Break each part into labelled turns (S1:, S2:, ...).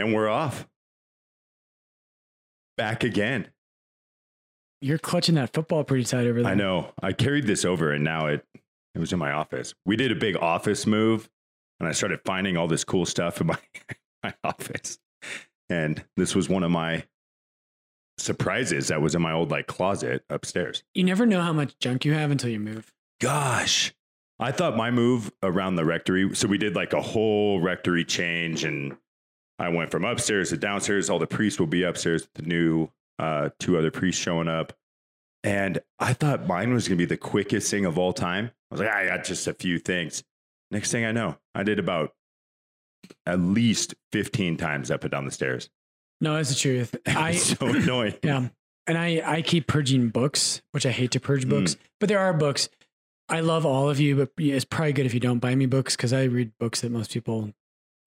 S1: and we're off. Back again.
S2: You're clutching that football pretty tight over there.
S1: I know. I carried this over and now it it was in my office. We did a big office move and I started finding all this cool stuff in my my office. And this was one of my surprises that was in my old like closet upstairs.
S2: You never know how much junk you have until you move.
S1: Gosh. I thought my move around the rectory, so we did like a whole rectory change and I went from upstairs to downstairs. All the priests will be upstairs, the new uh, two other priests showing up. And I thought mine was going to be the quickest thing of all time. I was like, I got just a few things. Next thing I know, I did about at least 15 times up and down the stairs.
S2: No, that's the truth. I
S1: so annoying.
S2: yeah, and I I keep purging books, which I hate to purge
S1: Mm.
S2: books, but there are books. I love all of you, but it's probably good if you don't buy me books because I read books that most people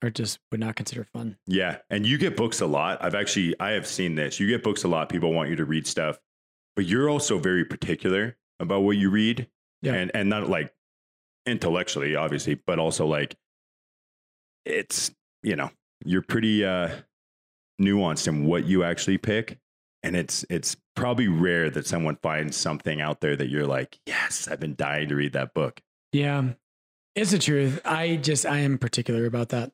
S2: are just would not consider fun.
S1: Yeah. And you get books a lot. I've actually, I have seen this. You get books a lot. People want you to read stuff, but you're also very particular about what you read.
S2: Yeah.
S1: And, and not like intellectually, obviously, but also like it's, you know, you're pretty uh, nuanced in what you actually pick. And it's, it's probably rare that someone finds something out there that you're like, yes, I've been dying to read that book.
S2: Yeah, it's the truth. I just I am particular about that.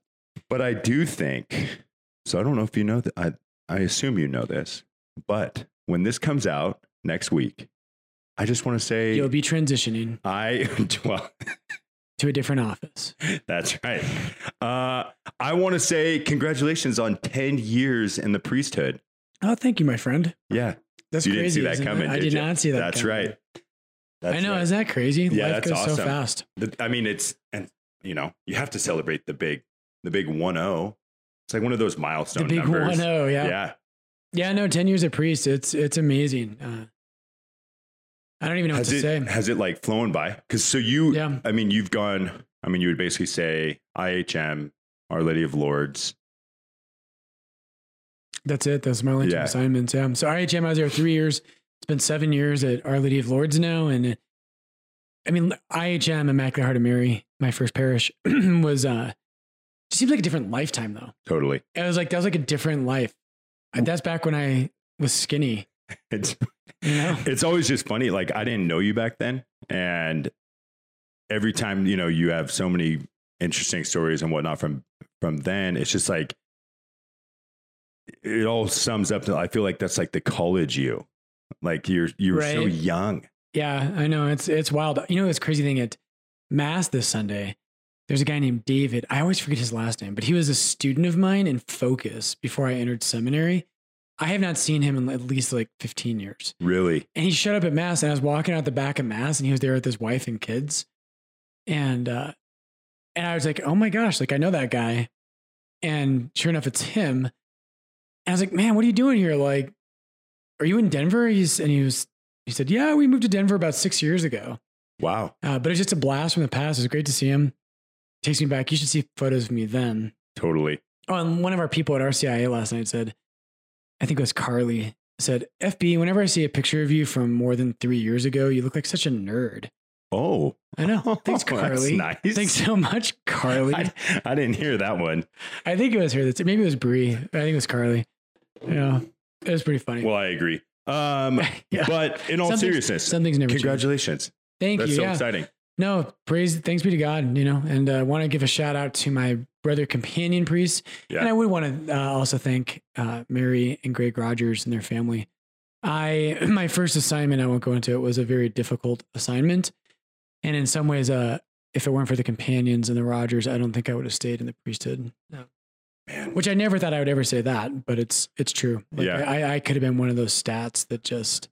S1: But I do think so. I don't know if you know that. I I assume you know this, but when this comes out next week, I just want to say
S2: You'll be transitioning
S1: I well,
S2: to a different office.
S1: that's right. Uh, I want to say congratulations on ten years in the priesthood.
S2: Oh, thank you, my friend.
S1: Yeah,
S2: That's
S1: you
S2: crazy.
S1: didn't see that
S2: it?
S1: coming.
S2: I
S1: did
S2: not see that.
S1: That's
S2: coming.
S1: right. That's
S2: I know.
S1: right.
S2: Is that crazy?
S1: Yeah,
S2: Life
S1: that's
S2: goes so
S1: awesome.
S2: fast.
S1: The- I mean, it's and you know you have to celebrate the big the big one zero. It's like one of those
S2: milestones.
S1: The
S2: big
S1: numbers.
S2: one zero. Yeah.
S1: yeah.
S2: Yeah. No, ten years of priest. It's it's amazing. Uh, I don't even know what
S1: has
S2: to
S1: it
S2: say.
S1: has it like flown by? Because so you,
S2: Yeah.
S1: I mean, you've gone. I mean, you would basically say IHM, Our Lady of Lourdes.
S2: That's it. That's my only two
S1: Yeah.
S2: assignments. Yeah. So IHM, I was there three years. It's been seven years at Our Lady of Lourdes now. And uh, I mean, IHM, Immaculate Heart of Mary, my first parish, was, uh, seems like a different lifetime though.
S1: Totally.
S2: It was like, that was like a different life. And that's back when I was skinny,
S1: It's
S2: you know?
S1: it's always just funny. Like I didn't know you back then, and every time you know you have so many interesting stories and whatnot from from then. It's just like it all sums up to. I feel like that's like the college you. Like you're you were so young.
S2: Yeah, I know. It's, it's wild. You know, this crazy thing at Mass this Sunday, there's a guy named David. I always forget his last name, but he was a student of mine in Focus before I entered seminary. I have not seen him in at least like 15 years.
S1: Really.
S2: And he showed up at Mass, and I was walking out the back of Mass, and he was there with his wife and kids. And, uh, and I was like, oh my gosh, like I know that guy. And sure enough, it's him. And I was like, man, what are you doing here? Like, are you in Denver? He's, and he was, he said, yeah, we moved to Denver about six years ago.
S1: Wow.
S2: Uh, but it's just a blast from the past. It was great to see him. Takes me back. You should see photos of me then.
S1: Totally.
S2: Oh, and one of our people at RCIA last night said, I think it was Carly, said, FB, whenever I see a picture of you from more than three years ago, you look like such a nerd.
S1: Oh,
S2: I know. Thanks,
S1: That's
S2: Carly.
S1: nice.
S2: Thanks so much, Carly.
S1: I, I didn't hear that one.
S2: I think it was her. That's maybe it was Brie. I think it was Carly. Yeah, it was pretty funny.
S1: Well, I agree. Um,
S2: yeah.
S1: but in all seriousness,
S2: something's never changed.
S1: congratulations.
S2: Thank
S1: That's
S2: you.
S1: That's so
S2: yeah.
S1: exciting.
S2: No, praise, thanks be to God, you know, and I uh, want to give a shout out to my brother companion priest.
S1: Yeah.
S2: And I would want to uh, also thank uh, Mary and Greg Rogers and their family. I, my first assignment, I won't go into it, was a very difficult assignment. And in some ways, uh, if it weren't for the companions and the Rogers, I don't think I would have stayed in the priesthood. No.
S1: Man.
S2: Which I never thought I would ever say that, but it's it's true. Like,
S1: Yeah.
S2: I, I could have been one of those stats that just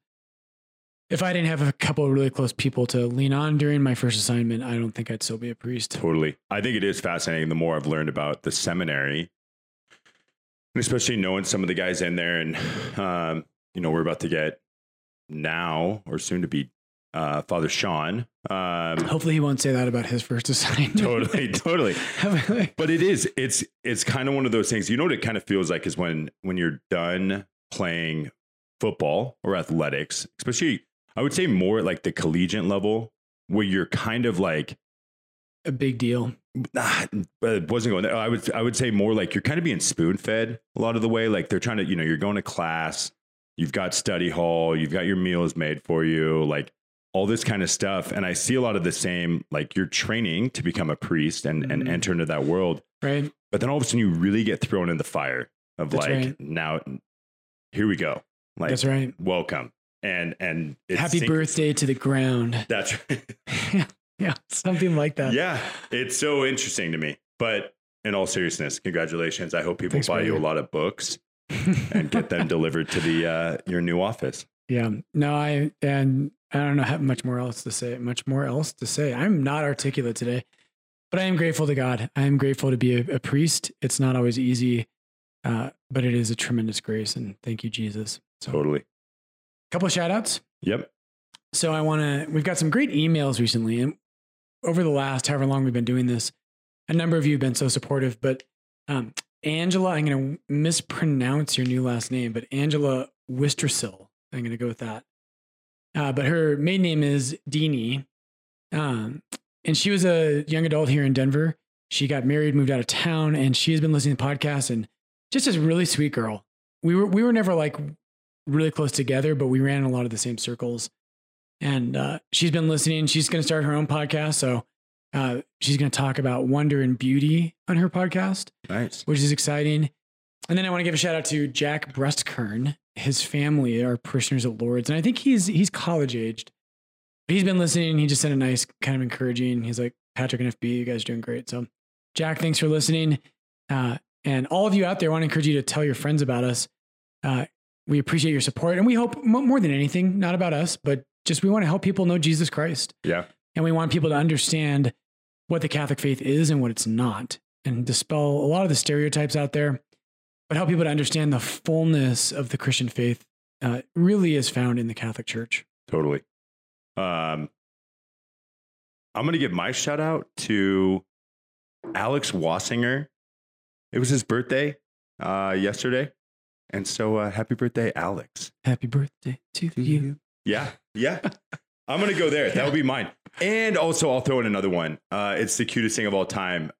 S2: if I didn't have a couple of really close people to lean on during my first assignment, I don't think I'd still be a priest.
S1: Totally. I think it is fascinating the more I've learned about the seminary, and especially knowing some of the guys in there. And, um, you know, we're about to get now or soon to be uh, Father Sean. Um,
S2: Hopefully, he won't say that about his first assignment.
S1: totally, totally.
S2: totally.
S1: But it is, it's, it's kind of one of those things. You know what it kind of feels like is when, when you're done playing football or athletics, especially, I would say more at like the collegiate level, where you're kind of like,
S2: a big deal.
S1: Nah, but it wasn't going there. I would I would say more like you're kind of being spoon fed a lot of the way. Like they're trying to, you know, you're going to class, you've got study hall, you've got your meals made for you, like all this kind of stuff. And I see a lot of the same, like you're training to become a priest and, and
S2: Mhm.
S1: enter into that world.
S2: Right.
S1: But then all of a sudden you really get thrown in the fire of
S2: That's
S1: like,
S2: right.
S1: now here we go. Like
S2: That's right.
S1: welcome. And and
S2: Happy
S1: sinks-
S2: birthday to the ground.
S1: That's right.
S2: yeah. Yeah, something like that.
S1: yeah. It's so interesting to me. But in all seriousness, congratulations. I hope people
S2: Thanks,
S1: buy you a lot of books and get them delivered to the uh, your new office.
S2: Yeah. No, I and I don't know have much more else to say. Much more else to say. I'm not articulate today, but I am grateful to God. I am grateful to be a, a priest. It's not always easy, uh, but it is a tremendous grace. And thank you, Jesus. So,
S1: Totally.
S2: Couple of shout outs.
S1: Yep.
S2: So I want to. We've got some great emails recently, and over the last however long we've been doing this, a number of you have been so supportive. But um, Angela, I'm going to mispronounce your new last name, but Angela Wistersill. I'm going to go with that. Uh, but her maiden name is Deanie, um, and she was a young adult here in Denver. She got married, moved out of town, and she has been listening to podcasts and just a really sweet girl. We were we were never like really close together, but we ran in a lot of the same circles and uh, she's been listening. She's going to start her own podcast, so uh, she's going to talk about wonder and beauty on her podcast,
S1: Nice.
S2: which is exciting. And then I want to give a shout out to Jack Brustkern. His family are parishioners at Lourdes, and I think he's he's college aged. But he's been listening. He just sent a nice kind of encouraging. He's like Patrick and FB, you guys are doing great. So Jack, thanks for listening. Uh, and all of you out there, I want to encourage you to tell your friends about us. Uh, we appreciate your support, and we hope more than anything, not about us, but just we want to help people know Jesus Christ,
S1: Yeah.
S2: and we want people to understand what the Catholic faith is and what it's not, and dispel a lot of the stereotypes out there, but help people to understand the fullness of the Christian faith uh, really is found in the Catholic Church.
S1: Totally. Um, I'm going to give my shout out to Alex Wassinger. It was his birthday uh, yesterday. And so uh, happy birthday, Alex.
S2: Happy birthday to you.
S1: Yeah. Yeah. I'm going to go there. That'll be mine. And also, I'll throw in another one. Uh, it's the cutest thing of all time.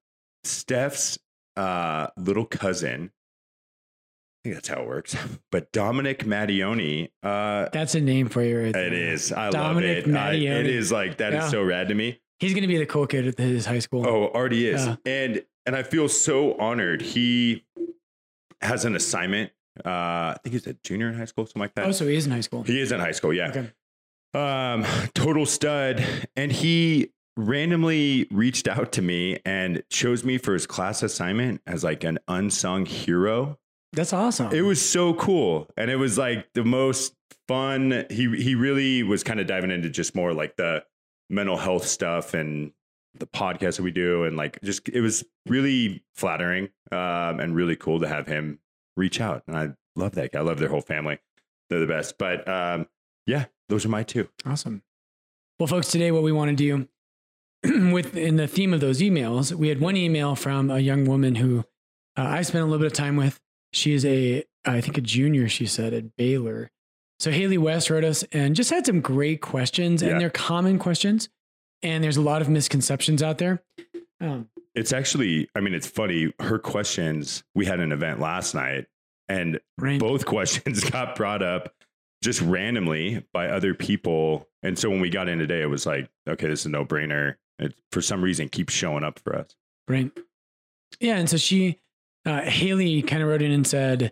S1: Steph's uh, little cousin. I think that's how it works. But Dominic Mattioni. Uh,
S2: That's a name for you, right there.
S1: it is. I
S2: Dominic
S1: love it. I, it is like, that is
S2: Yeah.
S1: so rad to me.
S2: He's going to be the cool kid at his high school.
S1: Oh, already is.
S2: Yeah.
S1: And and I feel so honored. He has an assignment. Uh, I think he's a junior in high school, something like that.
S2: Oh, so he is in high school.
S1: he is in high school, yeah.
S2: Okay.
S1: Um, total stud. And he randomly reached out to me and chose me for his class assignment as like an unsung hero.
S2: That's awesome.
S1: It was so cool. And it was like the most fun. He he really was kind of diving into just more like the mental health stuff and the podcast that we do and like just it was really flattering um and really cool to have him reach out. And I love that. I love their whole family. They're the best. But um yeah, those are my two.
S2: Awesome. Well, folks, today what we want to do with in the theme of those emails, we had one email from a young woman who uh, I spent a little bit of time with. She is a, I think, a junior. She said at Baylor. So Haley West wrote us and just had some great questions,
S1: Yeah.
S2: and they're common questions, and there's a lot of misconceptions out there. Um,
S1: It's actually, I mean, it's funny. Her questions, we had an event last night and
S2: right?
S1: both questions got brought up just randomly by other people. And so when we got in today, it was like, okay, this is a no brainer. It for some reason keeps showing up for us.
S2: Right. Yeah. And so she, uh, Haley kind of wrote in and said,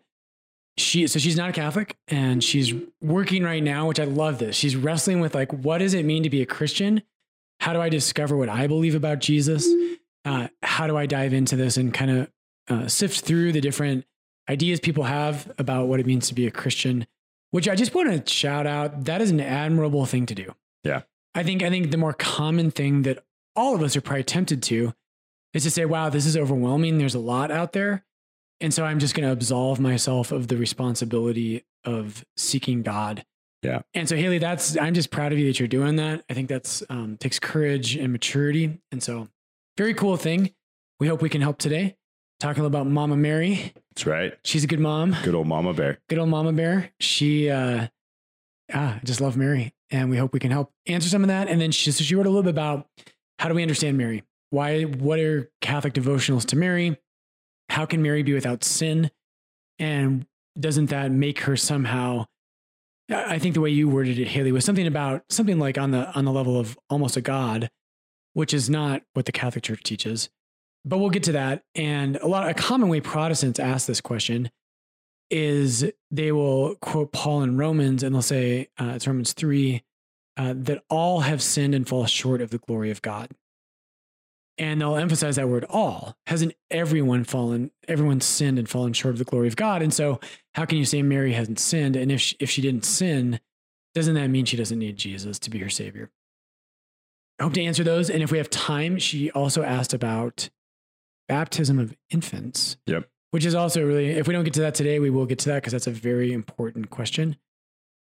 S2: she, so she's not a Catholic and she's working right now, which I love this. She's wrestling with like, what does it mean to be a Christian? How do I discover what I believe about Jesus? Uh, how do I dive into this and kind of uh, sift through the different ideas people have about what it means to be a Christian? Which I just want to shout out. That is an admirable thing to do.
S1: Yeah.
S2: I think I think the more common thing that all of us are probably tempted to is to say, wow, this is overwhelming. There's a lot out there. And so I'm just going to absolve myself of the responsibility of seeking God.
S1: Yeah.
S2: And so Haley, that's, I'm just proud of you that you're doing that. I think that's, um, takes courage and maturity. And so very cool thing. We hope we can help today. Talking about Mama Mary.
S1: That's right.
S2: She's a good mom,
S1: Good old mama bear.
S2: good old Mama Bear. She, uh, ah, I just love Mary. And we hope we can help answer some of that. And then she, so she wrote a little bit about how do we understand Mary? why what are Catholic devotionals to Mary? How can Mary be without sin? And doesn't that make her somehow I think the way you worded it, Haley, was something about something like on the on the level of almost a god, which is not what the Catholic Church teaches. But we'll get to that. And a lot a common way Protestants ask this question is they will quote Paul in Romans and they'll say, uh, it's Romans 3, uh, that all have sinned and fall short of the glory of God. And they'll emphasize that word all. Hasn't everyone fallen, everyone sinned and fallen short of the glory of God? And so, how can you say Mary hasn't sinned? And if she, if she didn't sin, doesn't that mean she doesn't need Jesus to be her savior? I hope to answer those. And if we have time, she also asked about baptism of infants.
S1: Yep.
S2: Which is also really, if we don't get to that today, we will get to that because that's a very important question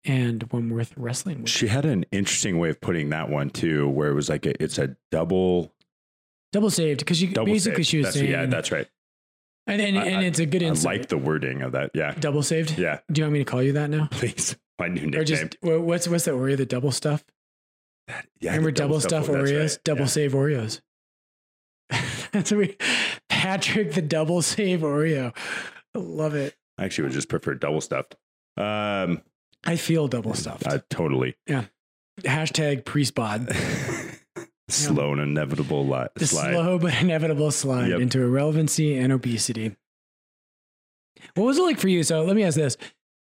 S2: and one worth wrestling with.
S1: She had an interesting way of putting that one too, where it was like a, it's a double
S2: double saved because you
S1: double
S2: basically
S1: saved.
S2: she was
S1: That's-
S2: saying,
S1: yeah, that's right.
S2: and and,
S1: I-
S2: and it's a good
S1: I like the wording of that. Yeah,
S2: double saved.
S1: yeah.
S2: Do you want me to call you that now?
S1: Please, my new
S2: Or just what's what's that Oreo? The double stuff.
S1: That, yeah,
S2: Remember
S1: the
S2: double stuff Oreos?
S1: right.
S2: Double
S1: Yeah.
S2: save Oreos. That's what we. Patrick the double save Oreo. I love it.
S1: I actually would just prefer double stuffed. Um,
S2: I feel double stuffed.
S1: uh, totally. Yeah.
S2: Hashtag priest bod.
S1: Slow and inevitable li-
S2: The
S1: slide.
S2: slow but inevitable slide
S1: Yep.
S2: into irrelevancy and obesity. What was it like for you? So let me ask this.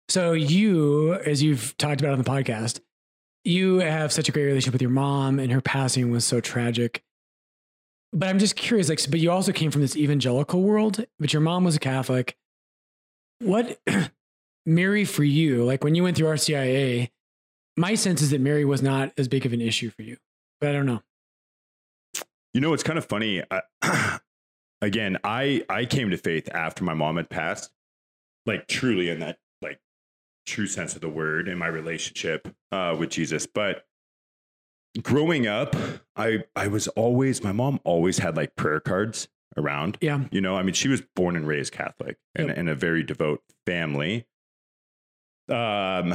S2: So you, as you've talked about on the podcast, you have such a great relationship with your mom, and her passing was so tragic. But I'm just curious, like, but you also came from this evangelical world, but your mom was a Catholic. What Mary for you, like when you went through RCIA, my sense is that Mary was not as big of an issue for you. But I don't know.
S1: You know, it's kind of funny. I, again, I I came to faith after my mom had passed, like truly in that like true sense of the word in my relationship uh, with Jesus. But growing up, I I was always my mom always had like prayer cards around.
S2: Yeah.
S1: You know, I mean, she was born and raised Catholic and
S2: Yep.
S1: in a very devout family. Um,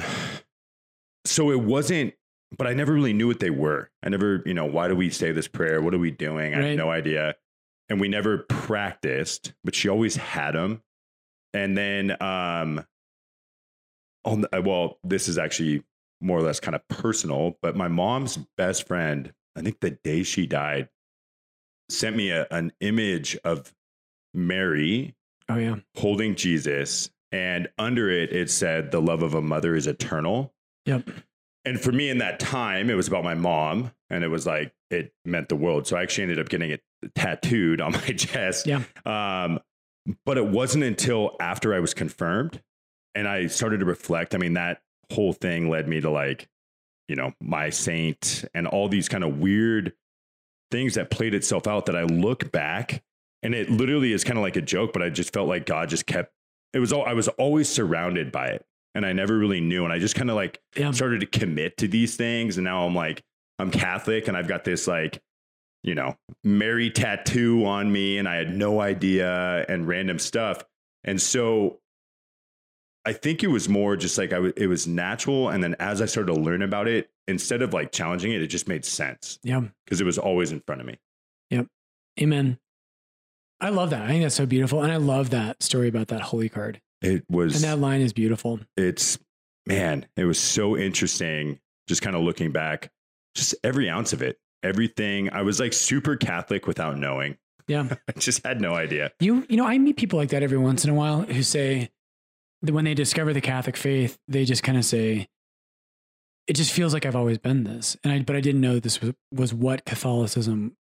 S1: so it wasn't, but I never really knew what they were. I never, you know, why do we say this prayer? What are we doing? I
S2: Right.
S1: had no idea. And we never practiced, but she always had them. And then, um, on the, well, this is actually more or less kind of personal, but my mom's best friend, I think the day she died, sent me a, an image of Mary
S2: Oh yeah.
S1: holding Jesus, and under it, it said, The love of a mother is eternal.
S2: Yep.
S1: And for me in that time, it was about my mom, and it was like, it meant the world. So I actually ended up getting it tattooed on my chest.
S2: Yeah.
S1: Um, but it wasn't until after I was confirmed and I started to reflect. I mean, that whole thing led me to like, you know, my saint and all these kind of weird things that played itself out that I look back and it literally is kind of like a joke, but I just felt like God just kept it was all I was always surrounded by it. And I never really knew. And I just kind of like
S2: Yeah.
S1: started to commit to these things. And now I'm like, I'm Catholic and I've got this like, you know, Mary tattoo on me and I had no idea and random stuff. And so I think it was more just like I w- it was natural. And then as I started to learn about it, instead of like challenging it, it just made sense
S2: Yeah.
S1: because it was always in front of me. Yep.
S2: Amen. I love that. I think that's so beautiful. And I love that story about that holy card.
S1: It was,
S2: And that line is beautiful.
S1: it's, man, it was so interesting just kind of looking back, just every ounce of it, everything. I was like super Catholic without knowing.
S2: Yeah.
S1: I just had no idea.
S2: You you know, I meet people like that every once in a while who say when they discover the Catholic faith, they just kind of say, It just feels like I've always been this. And I but I didn't know this was was what Catholicism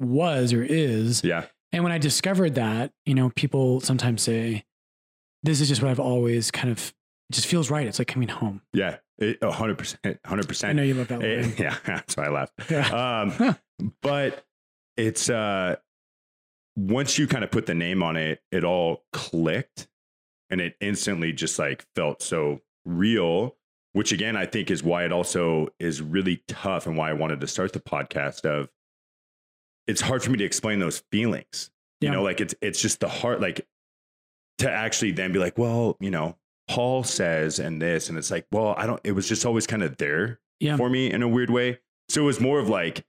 S2: was or is.
S1: Yeah.
S2: And when I discovered that, you know, people sometimes say, This is just what I've always kind of it just feels right. It's like coming home.
S1: Yeah. It, 100%. 100%.
S2: I know you love that
S1: Eh,
S2: line.
S1: yeah, that's why I laughed.
S2: Yeah.
S1: Um, but it's uh, once you kind of put the name on it, it all clicked, and it instantly just like felt so real. Which again, I think is why it also is really tough, and why I wanted to start the podcast. Of it's hard for me to explain those feelings.
S2: Yeah.
S1: You know, like it's it's just the heart, like to actually then be like, well, you know, Paul says and this, and it's like, well, I don't. It was just always kind of there
S2: Yeah.
S1: for me in a weird way. So it was more of like,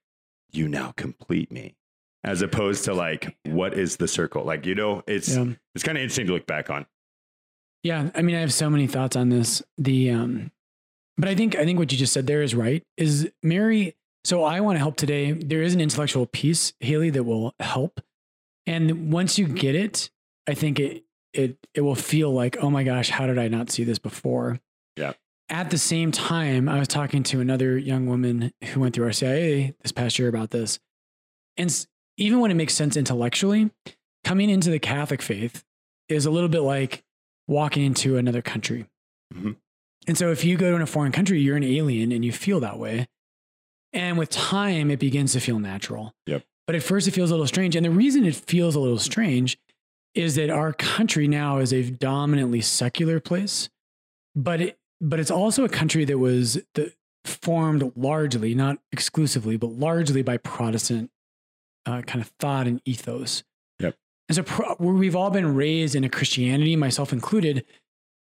S1: you now complete me. as opposed to like what is the circle? Like you know, it's
S2: Yeah.
S1: it's kind of interesting to look back on.
S2: Yeah, I mean, I have so many thoughts on this. The um, but I think I think what you just said there is right. Is Mary? So I want to help today. There is an intellectual piece, Haley, that will help, and once you get it, I think it it it will feel like, oh my gosh, how did I not see this before?
S1: Yeah.
S2: At the same time, I was talking to another young woman who went through RCIA this past year about this, and even when it makes sense intellectually, coming into the Catholic faith is a little bit like walking into another country.
S1: Mhm.
S2: And so if you go to a foreign country, you're an alien and you feel that way. And with time, it begins to feel natural.
S1: Yep.
S2: But at first, it feels a little strange. And the reason it feels a little strange is that our country now is a dominantly secular place, but it, but it's also a country that was the, formed largely, not exclusively, but largely by Protestant uh, kind of thought and ethos. And so pro- we've all been raised in a Christianity, myself included.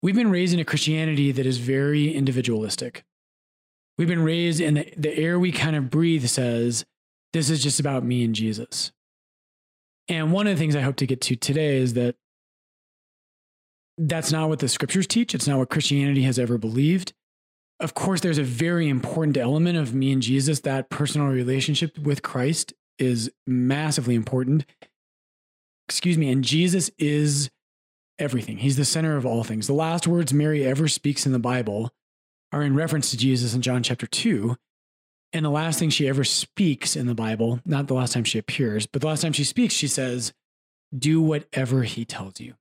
S2: We've been raised in a Christianity that is very individualistic. We've been raised in the, the air we kind of breathe says, this is just about me and Jesus. And one of the things I hope to get to today is that that's not what the scriptures teach. It's not what Christianity has ever believed. Of course, there's a very important element of me and Jesus. That personal relationship with Christ is massively important. Excuse me. And Jesus is everything, He's the center of all things. The last words Mary ever speaks in the Bible are in reference to Jesus in John chapter 2. And the last thing she ever speaks in the Bible, not the last time she appears, but the last time she speaks, she says, Do whatever he tells you.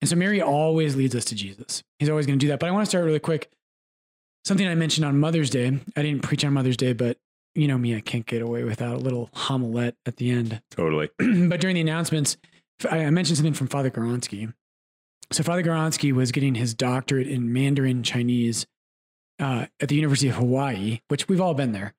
S2: And so Mary always leads us to Jesus. He's always going to do that. But I want to start really quick. Something I mentioned on Mother's Day. I didn't preach on Mother's Day, but you know me, I can't get away without a little homilette at the end.
S1: Totally.
S2: but during the announcements, I I mentioned something from Father Goronsky. So Father Goronsky was getting his doctorate in Mandarin Chinese uh, at the University of Hawaii, which we've all been there.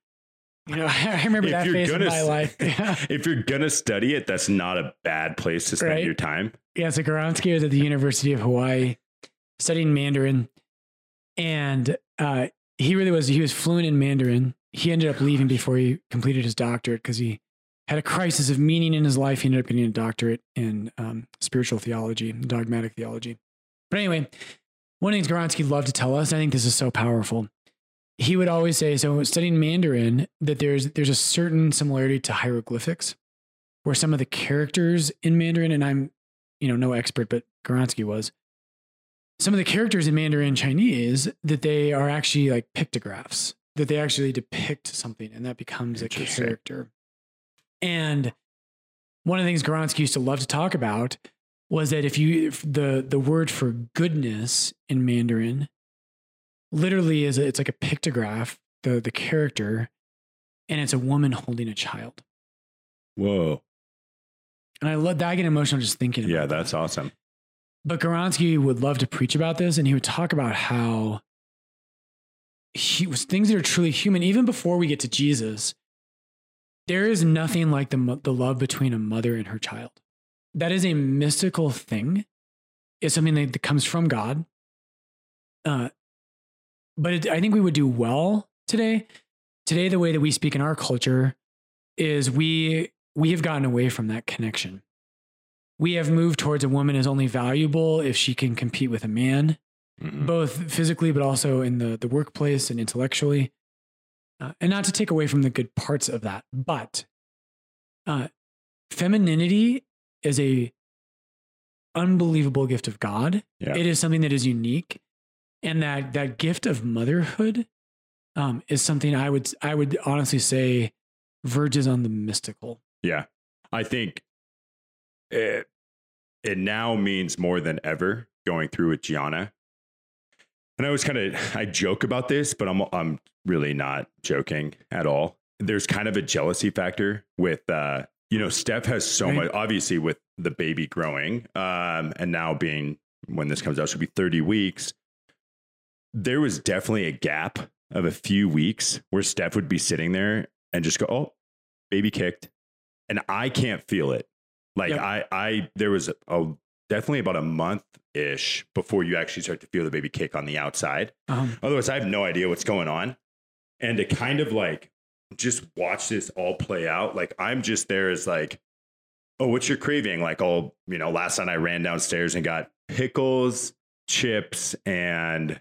S2: You know, I remember
S1: If
S2: that phase
S1: gonna
S2: my life. Yeah.
S1: if you're gonna study it, that's not a bad place to spend
S2: Right.
S1: your time.
S2: Yeah, so Goronsky was at the University of Hawaii studying Mandarin, and uh, he really was. He was fluent in Mandarin. He ended up leaving before he completed his doctorate because he had a crisis of meaning in his life. He ended up getting a doctorate in um, spiritual theology, dogmatic theology. But anyway, one things Goronsky loved to tell us, I think this is so powerful. He would always say, so studying Mandarin, that there's there's a certain similarity to hieroglyphics, where some of the characters in Mandarin, and I'm you know, no expert, but Goronsky was. Some of the characters in Mandarin Chinese that they are actually like pictographs, that they actually depict something and that becomes a character. And one of the things Goronsky used to love to talk about was that if you if the the word for goodness in Mandarin literally is a, it's like a pictograph, the the character, and it's a woman holding a child.
S1: Whoa.
S2: And I love that. I get emotional just thinking
S1: Yeah,
S2: that.
S1: that's awesome.
S2: But Goronsky would love to preach about this, and he would talk about how he was things that are truly human. Even before we get to Jesus, there is nothing like the the love between a mother and her child. That is a mystical thing. It's something that, that comes from God. Uh, but it, I think we would do well today. Today, the way that we speak in our culture is we we have gotten away from that connection we have moved towards a woman is only valuable if she can compete with a man,
S1: Mhm.
S2: both physically but also in the the workplace and intellectually. Uh, and not to take away from the good parts of that, but uh, femininity is a unbelievable gift of God.
S1: Yeah.
S2: It is something that is unique, and that that gift of motherhood um, is something I would I would honestly say verges on the mystical.
S1: Yeah. I think it, it now means more than ever going through with Gianna. And I was kind of I joke about this, but I'm I'm really not joking at all. There's kind of a jealousy factor with uh you know Steph has so
S2: Right.
S1: much obviously with the baby growing um and now being when this comes out should be 30 weeks. There was definitely a gap of a few weeks where Steph would be sitting there and just go, "Oh, baby kicked." And I can't feel it. Like
S2: Yep.
S1: I I there was a, a definitely about a month ish before you actually start to feel the baby kick on the outside.
S2: Um,
S1: Otherwise, I have no idea what's going on. And to kind of like just watch this all play out. Like I'm just there as like, oh, what's your craving? Like, oh, you know, last night I ran downstairs and got pickles, chips, and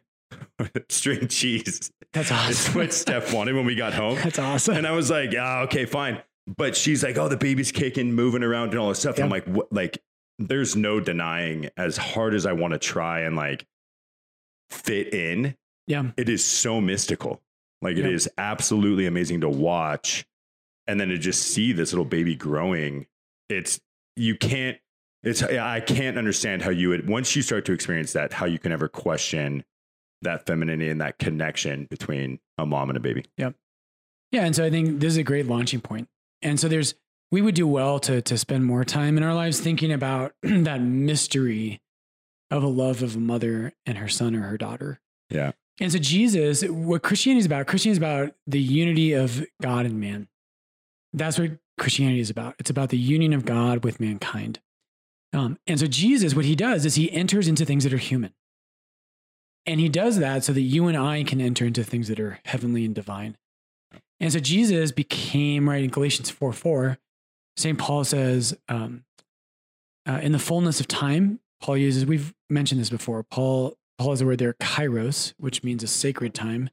S1: string cheese.
S2: That's
S1: It's
S2: awesome.
S1: what Steph wanted when we got home.
S2: That's awesome.
S1: And I was like, yeah, okay, fine. But she's like, oh, the baby's kicking, moving around, and all this stuff.
S2: Yeah.
S1: I'm like, what? Like, there's no denying. As hard as I want to try and like fit in,
S2: Yeah.
S1: it is so mystical. Like, it
S2: Yeah.
S1: is absolutely amazing to watch, and then to just see this little baby growing. It's you can't. It's I can't understand how you would once you start to experience that, how you can ever question that femininity and that connection between a mom and a baby. Yep.
S2: Yeah, and so I think this is a great launching point. And so there's we would do well to to spend more time in our lives thinking about that mystery of a love of a mother and her son or her daughter.
S1: Yeah.
S2: And so Jesus, what Christianity is about, Christianity is about the unity of God and man. That's what Christianity is about. It's about the union of God with mankind. Um, and so Jesus, what he does is he enters into things that are human. And he does that so that you and I can enter into things that are heavenly and divine. And so Jesus became, right, in Galatians 4 4, St. Paul says, um, uh, in the fullness of time, Paul uses, we've mentioned this before, Paul, Paul has the word there, kairos, which means a sacred time.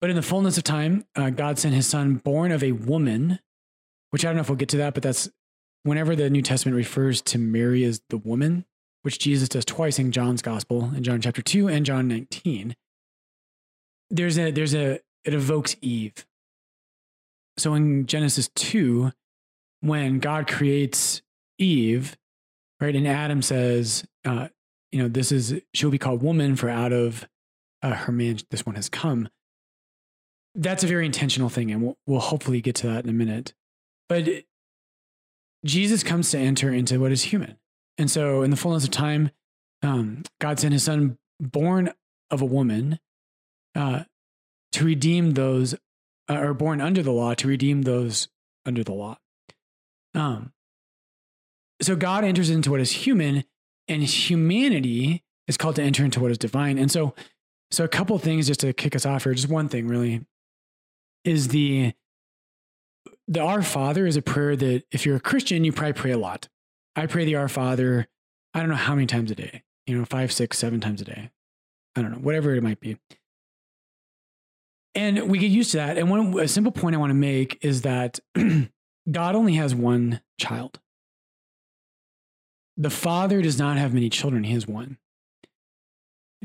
S2: But in the fullness of time, uh, God sent his son, born of a woman, which I don't know if we'll get to that, but that's whenever the New Testament refers to Mary as the woman, which Jesus does twice in John's gospel, in John chapter 2 and John 19, there's a, there's a, it evokes Eve. So in Genesis 2, when God creates Eve, right, and Adam says, uh, you know, this is, she'll be called woman, for out of uh, her man, this one has come. That's a very intentional thing, and we'll, we'll hopefully get to that in a minute. But Jesus comes to enter into what is human. And so, in the fullness of time, um, God sent his son, born of a woman, uh, to redeem those, uh, or born under the law, to redeem those under the law. Um, so, God enters into what is human, and humanity is called to enter into what is divine. And so, so a couple things just to kick us off here, just one thing really, is the the Our Father is a prayer that if you're a Christian, you probably pray a lot. I pray the Our Father, I don't know how many times a day, you know, five, six, seven times a day. I don't know, whatever it might be. And we get used to that. And one a simple point I want to make is that God only has one child. The Father does not have many children, he has one.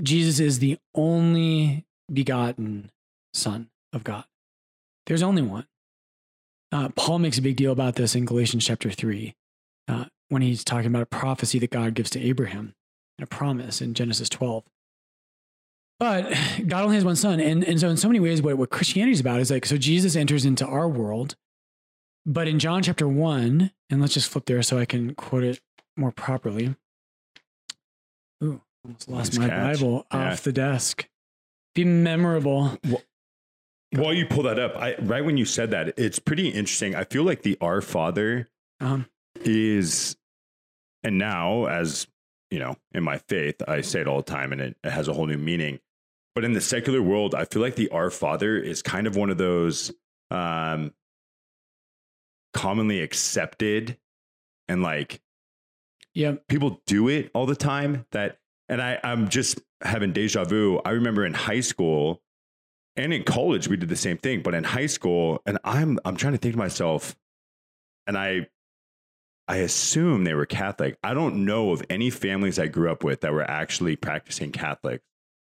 S2: Jesus is the only begotten Son of God. There's only one. Uh, Paul makes a big deal about this in Galatians chapter 3 uh, when he's talking about a prophecy that God gives to Abraham and a promise in Genesis 12. But God only has one son. And, and so, in so many ways, what, what Christianity is about is like, so Jesus enters into our world. But in John chapter 1, and let's just flip there so I can quote it more properly. Ooh, almost lost
S1: Nice
S2: my
S1: catch.
S2: Bible
S1: Yeah.
S2: off the desk. Be memorable.
S1: While you pull that up, I right when you said that, it's pretty interesting. I feel like the Our Father
S2: Um,
S1: is, and now as you know, in my faith, I say it all the time, and it, it has a whole new meaning. But in the secular world, I feel like the Our Father is kind of one of those um, commonly accepted, and like
S2: yeah.
S1: people do it all the time that and I, I'm just having deja vu. I remember in high school and in college we did the same thing, but in high school, and I'm I'm trying to think to myself, and I I assume they were Catholic. I don't know of any families I grew up with that were actually practicing Catholic.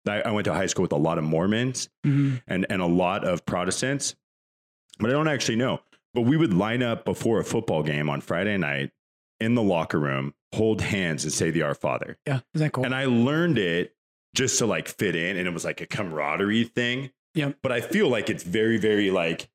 S1: I, I went to high school with a lot of Mormons
S2: Mhm.
S1: and and a lot of Protestants, but I don't actually know. But we would line up before a football game on Friday night in the locker room, hold hands, and say the Our Father.
S2: Yeah. Isn't that cool?
S1: And I learned it just to like fit in, and it was like a camaraderie thing.
S2: Yeah.
S1: But I feel like it's very, very like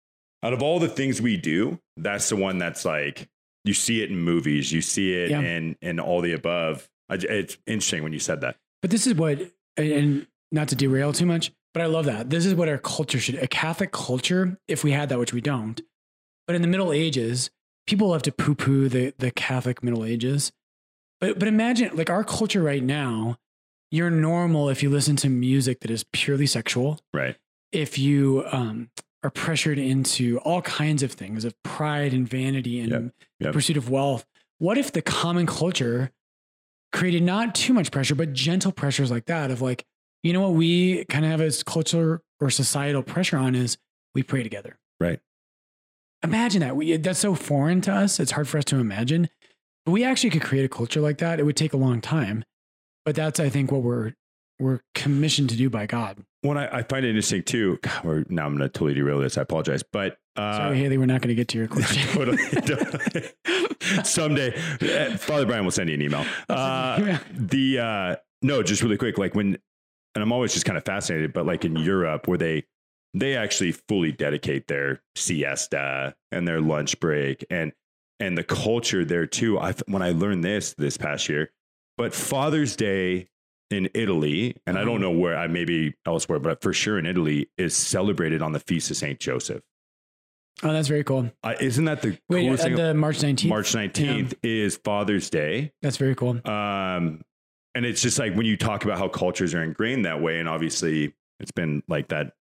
S1: out of all the things we do, that's the one that's like you see it in movies, you see it
S2: Yeah.
S1: in in all the above. I, it's interesting when you said that.
S2: But this is what, and not to derail too much, but I love that. This is what our culture should, a Catholic culture, if we had that, which we don't. But in the Middle Ages, people love to poo poo the, the Catholic Middle Ages. But, but imagine, like our culture right now, you're normal if you listen to music that is purely sexual.
S1: Right.
S2: If you, um, are pressured into all kinds of things of pride and vanity and
S1: Yep, yep.
S2: pursuit of wealth. What if the common culture created not too much pressure, but gentle pressures like that of like, you know what we kind of have as culture or societal pressure on is we pray together.
S1: Right.
S2: Imagine that. We, that's so foreign to us. It's hard for us to imagine. But we actually could create a culture like that. It would take a long time. But that's, I think, what we're we're commissioned to do by God.
S1: One I, I find it interesting too. God, we're, now I'm going to totally derail this. I apologize, but uh,
S2: Sorry, Haley, we're not going to get to your question.
S1: totally. Someday, uh, Father Brian will send you an email. Uh, the uh, no, just really quick, like when, and I'm always just kind of fascinated, but like in Europe, where they they actually fully dedicate their siesta and their lunch break and and the culture there too. I when I learned this this past year, but Father's Day in Italy, and I don't
S2: Uh-huh.
S1: know where I maybe elsewhere, but for sure in Italy is celebrated on the feast of Saint Joseph.
S2: oh, that's very cool.
S1: Uh, isn't that the
S2: Wait,
S1: coolest
S2: uh,
S1: thing?
S2: the March 19th?
S1: March 19th is Father's Day.
S2: That's very cool.
S1: Um, and it's just like when you talk about how cultures are ingrained that way, and obviously it's been like that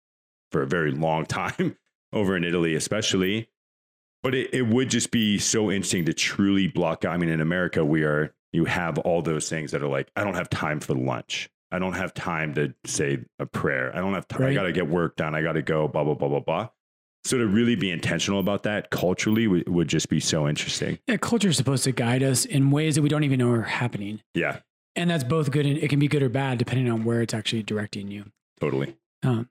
S1: for a very long time over in Italy, especially. But it, it would just be so interesting to truly block. I mean, in America, we are, you have all those things that are like, I don't have time for lunch. I don't have time to say a prayer. I don't have time. I got to get work done. I got to go, blah, blah, blah, blah, blah. So to really be intentional about that culturally would, would just be so interesting.
S2: Yeah, culture is supposed to guide us in ways that we don't even know are happening.
S1: Yeah,
S2: And that's both good and it can be good or bad depending on where it's actually directing you.
S1: totally.
S2: Um,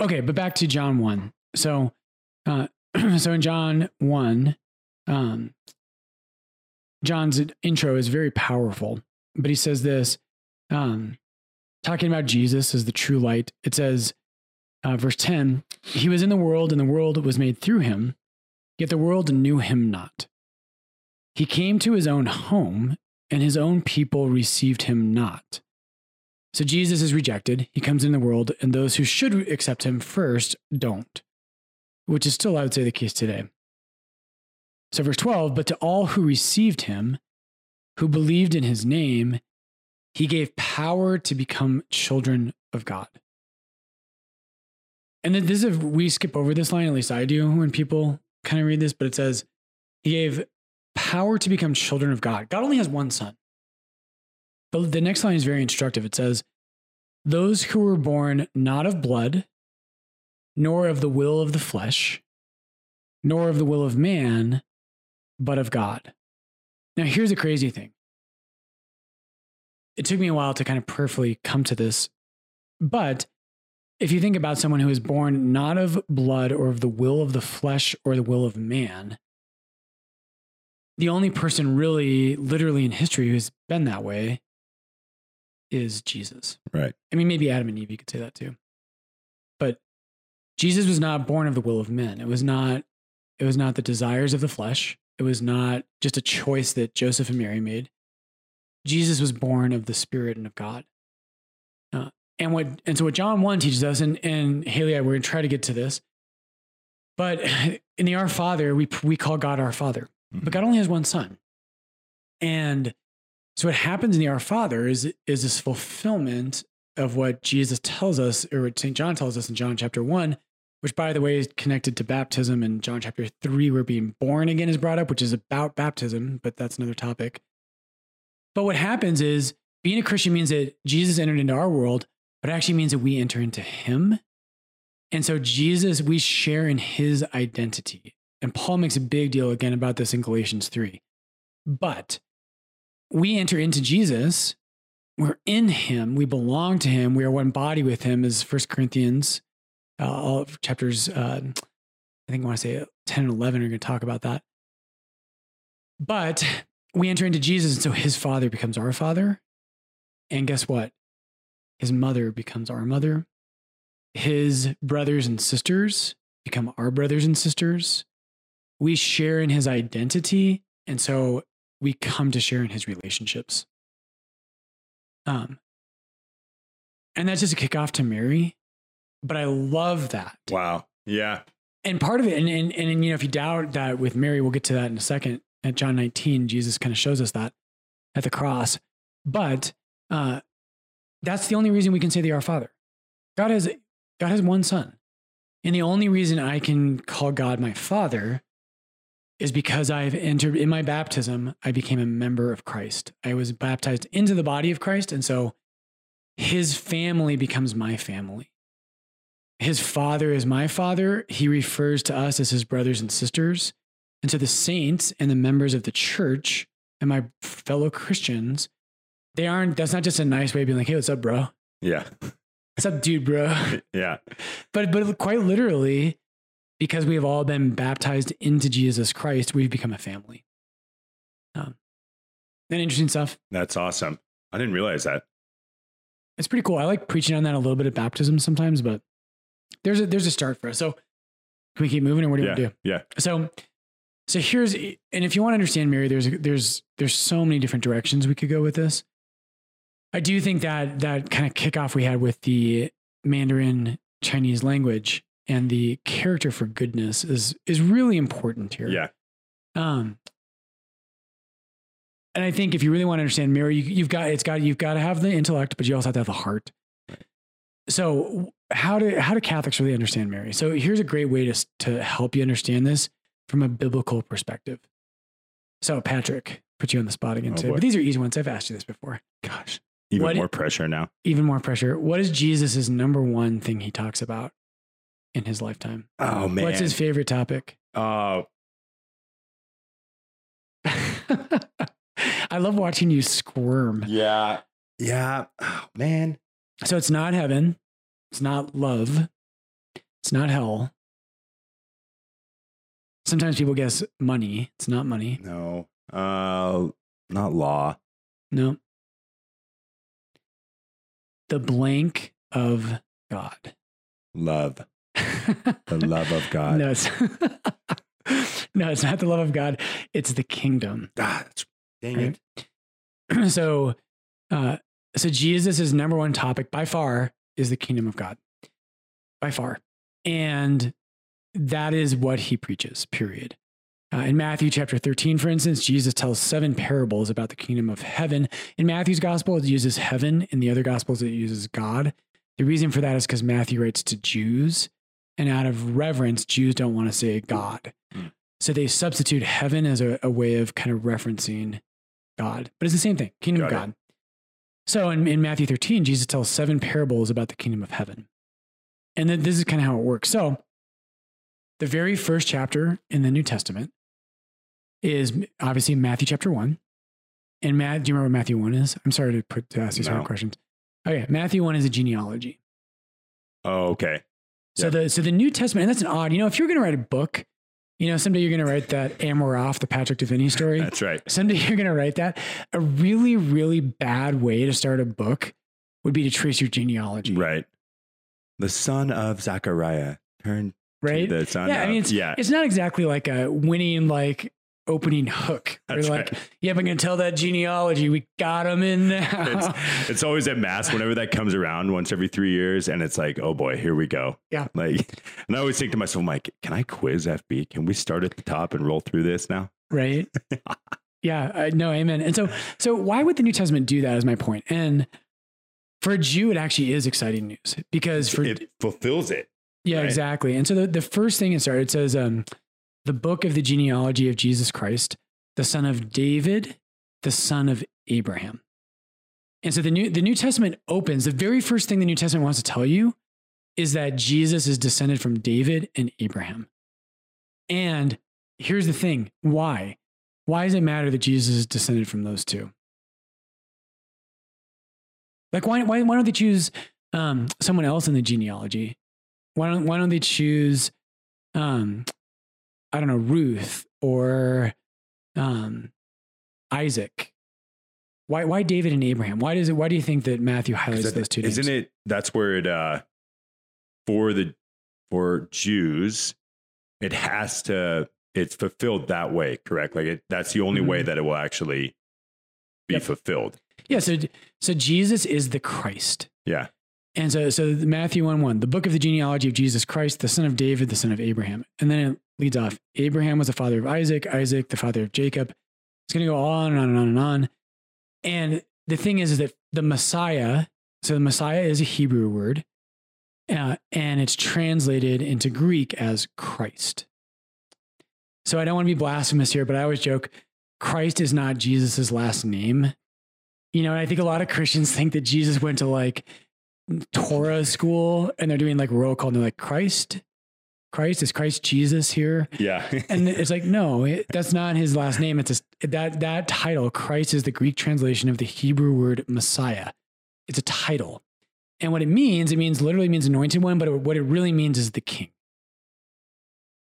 S2: okay, but back to John 1. So, uh, so in John 1, um, John's intro is very powerful, but he says this, um, talking about Jesus as the true light. It says, uh, verse 10 He was in the world, and the world was made through him, yet the world knew him not. He came to his own home, and his own people received him not. So Jesus is rejected. He comes in the world, and those who should accept him first don't, which is still, I would say, the case today. So, verse 12, but to all who received him, who believed in his name, he gave power to become children of God. And then this is, we skip over this line, at least I do when people kind of read this, but it says, he gave power to become children of God. God only has one son. The, the next line is very instructive. It says, Those who were born not of blood, nor of the will of the flesh, nor of the will of man, but of God. Now, here's the crazy thing. It took me a while to kind of prayerfully come to this, but if you think about someone who is born not of blood or of the will of the flesh or the will of man, the only person really, literally in history who's been that way is Jesus.
S1: Right.
S2: I mean, maybe Adam and Eve, you could say that too. But Jesus was not born of the will of men. It was not, it was not the desires of the flesh. It was not just a choice that Joseph and Mary made. Jesus was born of the Spirit and of God. Uh, and what and so what John 1 teaches us, and, and Haley, I, we're gonna try to get to this. But in the Our Father, we we call God our Father. But God only has one son. And so what happens in the Our Father is, is this fulfillment of what Jesus tells us, or what St. John tells us in John chapter one, which by the way is connected to baptism in John chapter three, where being born again is brought up, which is about baptism, but that's another topic. But what happens is being a Christian means that Jesus entered into our world, but it actually means that we enter into him. And so Jesus, we share in his identity. And Paul makes a big deal again about this in Galatians 3. But we enter into Jesus, we're in him, we belong to him, we are one body with him, as First Corinthians, uh, all of chapters, uh, I think I want to say 10 and 11 are going to talk about that. But we enter into Jesus, and so his father becomes our father. And guess what? His mother becomes our mother. His brothers and sisters become our brothers and sisters. We share in his identity. And so we come to share in his relationships. Um, and that's just a kickoff to Mary. But I love that.
S1: Wow. Yeah.
S2: And part of it, and, and, and, you know, if you doubt that with Mary, we'll get to that in a second. At John 19, Jesus kind of shows us that at the cross. But uh, that's the only reason we can say they are Father. God has God has one Son, And the only reason I can call God my father is because I've entered in my baptism, I became a member of Christ. I was baptized into the body of Christ. And so his family becomes my family. His father is my father. He refers to us as his brothers and sisters. And so the saints and the members of the church and my fellow Christians, they aren't, that's not just a nice way of being like, hey, what's up, bro?
S1: Yeah.
S2: What's up, dude, bro?
S1: yeah.
S2: But but quite literally, because we have all been baptized into Jesus Christ, we've become a family. Um, and interesting stuff.
S1: That's awesome. I didn't realize that.
S2: It's pretty cool. I like preaching on that a little bit of baptism sometimes, but there's a there's a start for us. So can we keep moving or what do
S1: yeah.
S2: to do?
S1: Yeah.
S2: So so here's and if you want to understand Mary, there's there's there's so many different directions we could go with this. I do think that that kind of kickoff we had with the Mandarin Chinese language and the character for goodness is is really important here.
S1: Yeah.
S2: Um, and I think if you really want to understand Mary, you, have got it's got you've got to have the intellect, but you also have to have the heart. So how do how do Catholics really understand Mary? So here's a great way to to help you understand this from a biblical perspective. So Patrick, put you on the spot again
S1: Oh,
S2: today,
S1: boy.
S2: but these are easy ones. I've asked you this before.
S1: Gosh. Even
S2: What-
S1: more pressure now.
S2: Even more pressure. What is Jesus' number one thing he talks about in his lifetime?
S1: Oh man.
S2: What's his favorite topic?
S1: uh
S2: I love watching you squirm.
S1: yeah. Yeah. Oh man.
S2: So it's not heaven. It's not love. It's not hell. Sometimes people guess money. It's not money.
S1: No. Uh not law.
S2: No. The blank of God.
S1: Love. The love of God.
S2: No, it's, no, it's not the love of God. It's the kingdom.
S1: Ah, dang
S2: Right.
S1: it.
S2: so, uh, so Jesus' number one topic by far is the kingdom of God, by far, and that is what he preaches. Period. Uh, in Matthew chapter 13, for instance, Jesus tells seven parables about the kingdom of heaven. In Matthew's gospel, it uses heaven. In the other gospels, it uses God. The reason for that is because Matthew writes to Jews, and out of reverence, Jews don't want to say God.
S1: Hmm.
S2: So they substitute heaven as a, a way of kind of referencing God. But it's the same thing kingdom of
S1: Got it.
S2: God. So in, in Matthew 13, Jesus tells seven parables about the kingdom of heaven. And then this is kind of how it works. So the very first chapter in the New Testament is obviously Matthew chapter 1. And Matt, do you remember what Matthew 1 is? I'm sorry to put to ask these hard
S1: No.
S2: questions. Okay, Matthew 1 is a genealogy.
S1: Oh, okay.
S2: So the so the New Testament, and that's an odd, you know, if you're gonna write a book, you know, someday you're gonna write that Amoroff, the Patrick Devaney story.
S1: That's right.
S2: someday you're going to write that. A really, really bad way to start a book would be to trace your genealogy.
S1: Right. The son of Zachariah turned to
S2: Right?
S1: the son
S2: yeah. I mean, it's,
S1: yeah.
S2: it's not exactly like a winning, like opening hook. We're
S1: That's
S2: like,
S1: right.
S2: yeah, I'm going to tell that genealogy. We got him in now.
S1: it's, it's always at mass whenever that comes around once every three years and it's like oh boy here we go
S2: Yeah.
S1: like and i always think to myself I'm like can i quiz fb can we start at the top and roll through this now
S2: right? yeah. I, no, amen. And so, so why would the New Testament do that? Is my point. And for a Jew, it actually is exciting news because for
S1: it fulfills it
S2: Yeah,
S1: right?
S2: exactly. And so the, the first thing it started, it says, um, the book of the genealogy of Jesus Christ, the son of David, the son of Abraham. And so the New, the New Testament opens, the very first thing the New Testament wants to tell you is that Jesus is descended from David and Abraham. And here's the thing why? Why does it matter that Jesus is descended from those two? Like, why, why, why don't they choose um, someone else in the genealogy? Why don't, why don't they choose, um, I don't know, Ruth or um, Isaac? Why, why David and Abraham? Why does it? Why do you think that Matthew highlights
S1: Isn't
S2: those two names?
S1: isn't it that's where it uh for the for jews it has to it's fulfilled that way correct like it, that's the only way
S2: Mhm.
S1: that it will actually be
S2: Yep.
S1: fulfilled
S2: Yeah. So, so Jesus is the Christ.
S1: yeah
S2: And so, so Matthew 1 1, the book of the genealogy of Jesus Christ, the son of David, the son of Abraham. And then leads off Abraham was the father of Isaac, Isaac, the father of Jacob. It's going to go on and on and on and on. And the thing is, is that the Messiah, so the Messiah is a Hebrew word. uh, and it's translated into Greek as Christ. So I don't want to be blasphemous here, but I always joke Christ is not Jesus's last name. You know, and I think a lot of Christians think that Jesus went to like Torah school and they're doing like roll call and they're like, Christ, Christ, is Christ Jesus here?
S1: Yeah.
S2: And it's like, no, it, that's not his last name. It's a, that, that title, Christ, is the Greek translation of the Hebrew word Messiah. It's a title. And what it means, it means literally means anointed one, but what it really means is the king.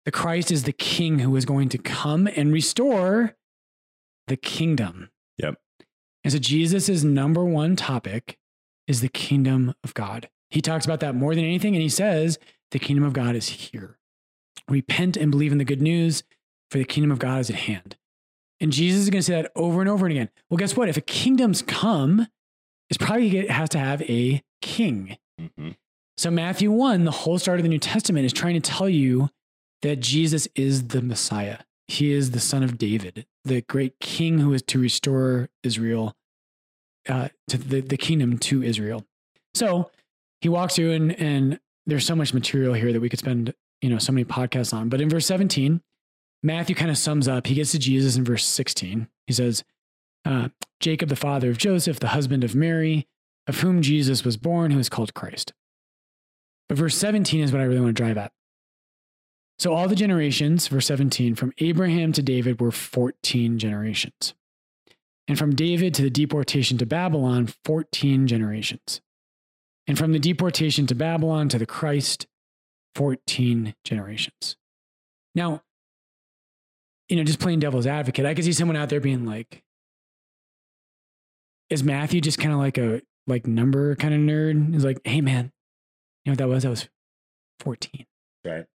S2: The Christ is the king who is going to come and restore the kingdom.
S1: Yep.
S2: And so Jesus' number one topic is the kingdom of God. He talks about that more than anything. And he says, the kingdom of God is here. Repent and believe in the good news, for the kingdom of God is at hand. And Jesus is going to say that over and over and again. Well, guess what? If a kingdom's come, it's probably it has to have a king.
S1: hmm
S2: So Matthew 1, the whole start of the New Testament is trying to tell you that Jesus is the Messiah. He is the son of David, the great king who is to restore Israel uh, to the, the kingdom to Israel. So he walks through and, and there's so much material here that we could spend, you know, so many podcasts on. But in verse 17, Matthew kind of sums up. He gets to Jesus in verse 16. He says, uh, Jacob, the father of Joseph, the husband of Mary, of whom Jesus was born, who is called Christ. But verse 17 is what I really want to drive at. So all the generations, verse 17, from Abraham to David were 14 generations. And from David to the deportation to Babylon, 14 generations. And from the deportation to Babylon to the Christ, 14 generations. Now, you know, just playing devil's advocate, I could see someone out there being like, is Matthew just kind of like a like number kind of nerd? He's like, hey man, you know what that was? That was 14.
S1: Right.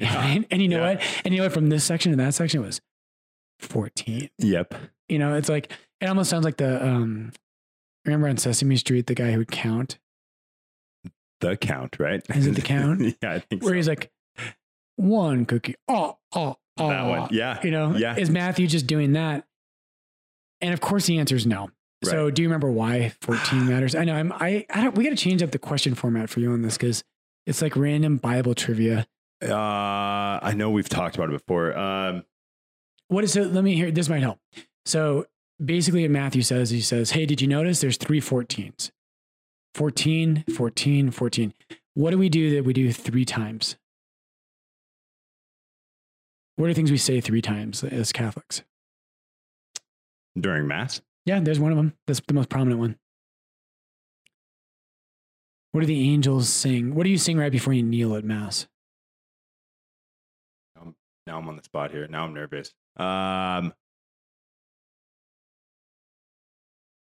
S2: Right? And you know
S1: Yeah.
S2: what? And you know what? From this section to that section it was 14.
S1: Yep.
S2: You know, it's like it almost sounds like the um remember on Sesame Street, the guy who would count,
S1: The count, right?
S2: Is it the count?
S1: yeah, I think
S2: where
S1: so.
S2: he's like, one cookie. Oh, oh, oh.
S1: that one. Yeah.
S2: You know,
S1: Yeah.
S2: is Matthew just doing that? And of course, the answer is no. So, do you remember why 14 matters? I know I'm, I, I don't, we got to change up the question format for you on this because it's like random Bible trivia.
S1: Uh, I know we've talked about it before. Um,
S2: What is it? Let me hear. This might help. So, basically, what Matthew says, he says, Hey, did you notice there's three 14s? 14, 14, 14. What do we do that we do three times? What are things we say three times as Catholics?
S1: during mass.
S2: Yeah, there's one of them. That's the most prominent one. What do the angels sing? What do you sing right before you kneel at Mass?
S1: Now I'm on the spot here. Now I'm nervous. Um,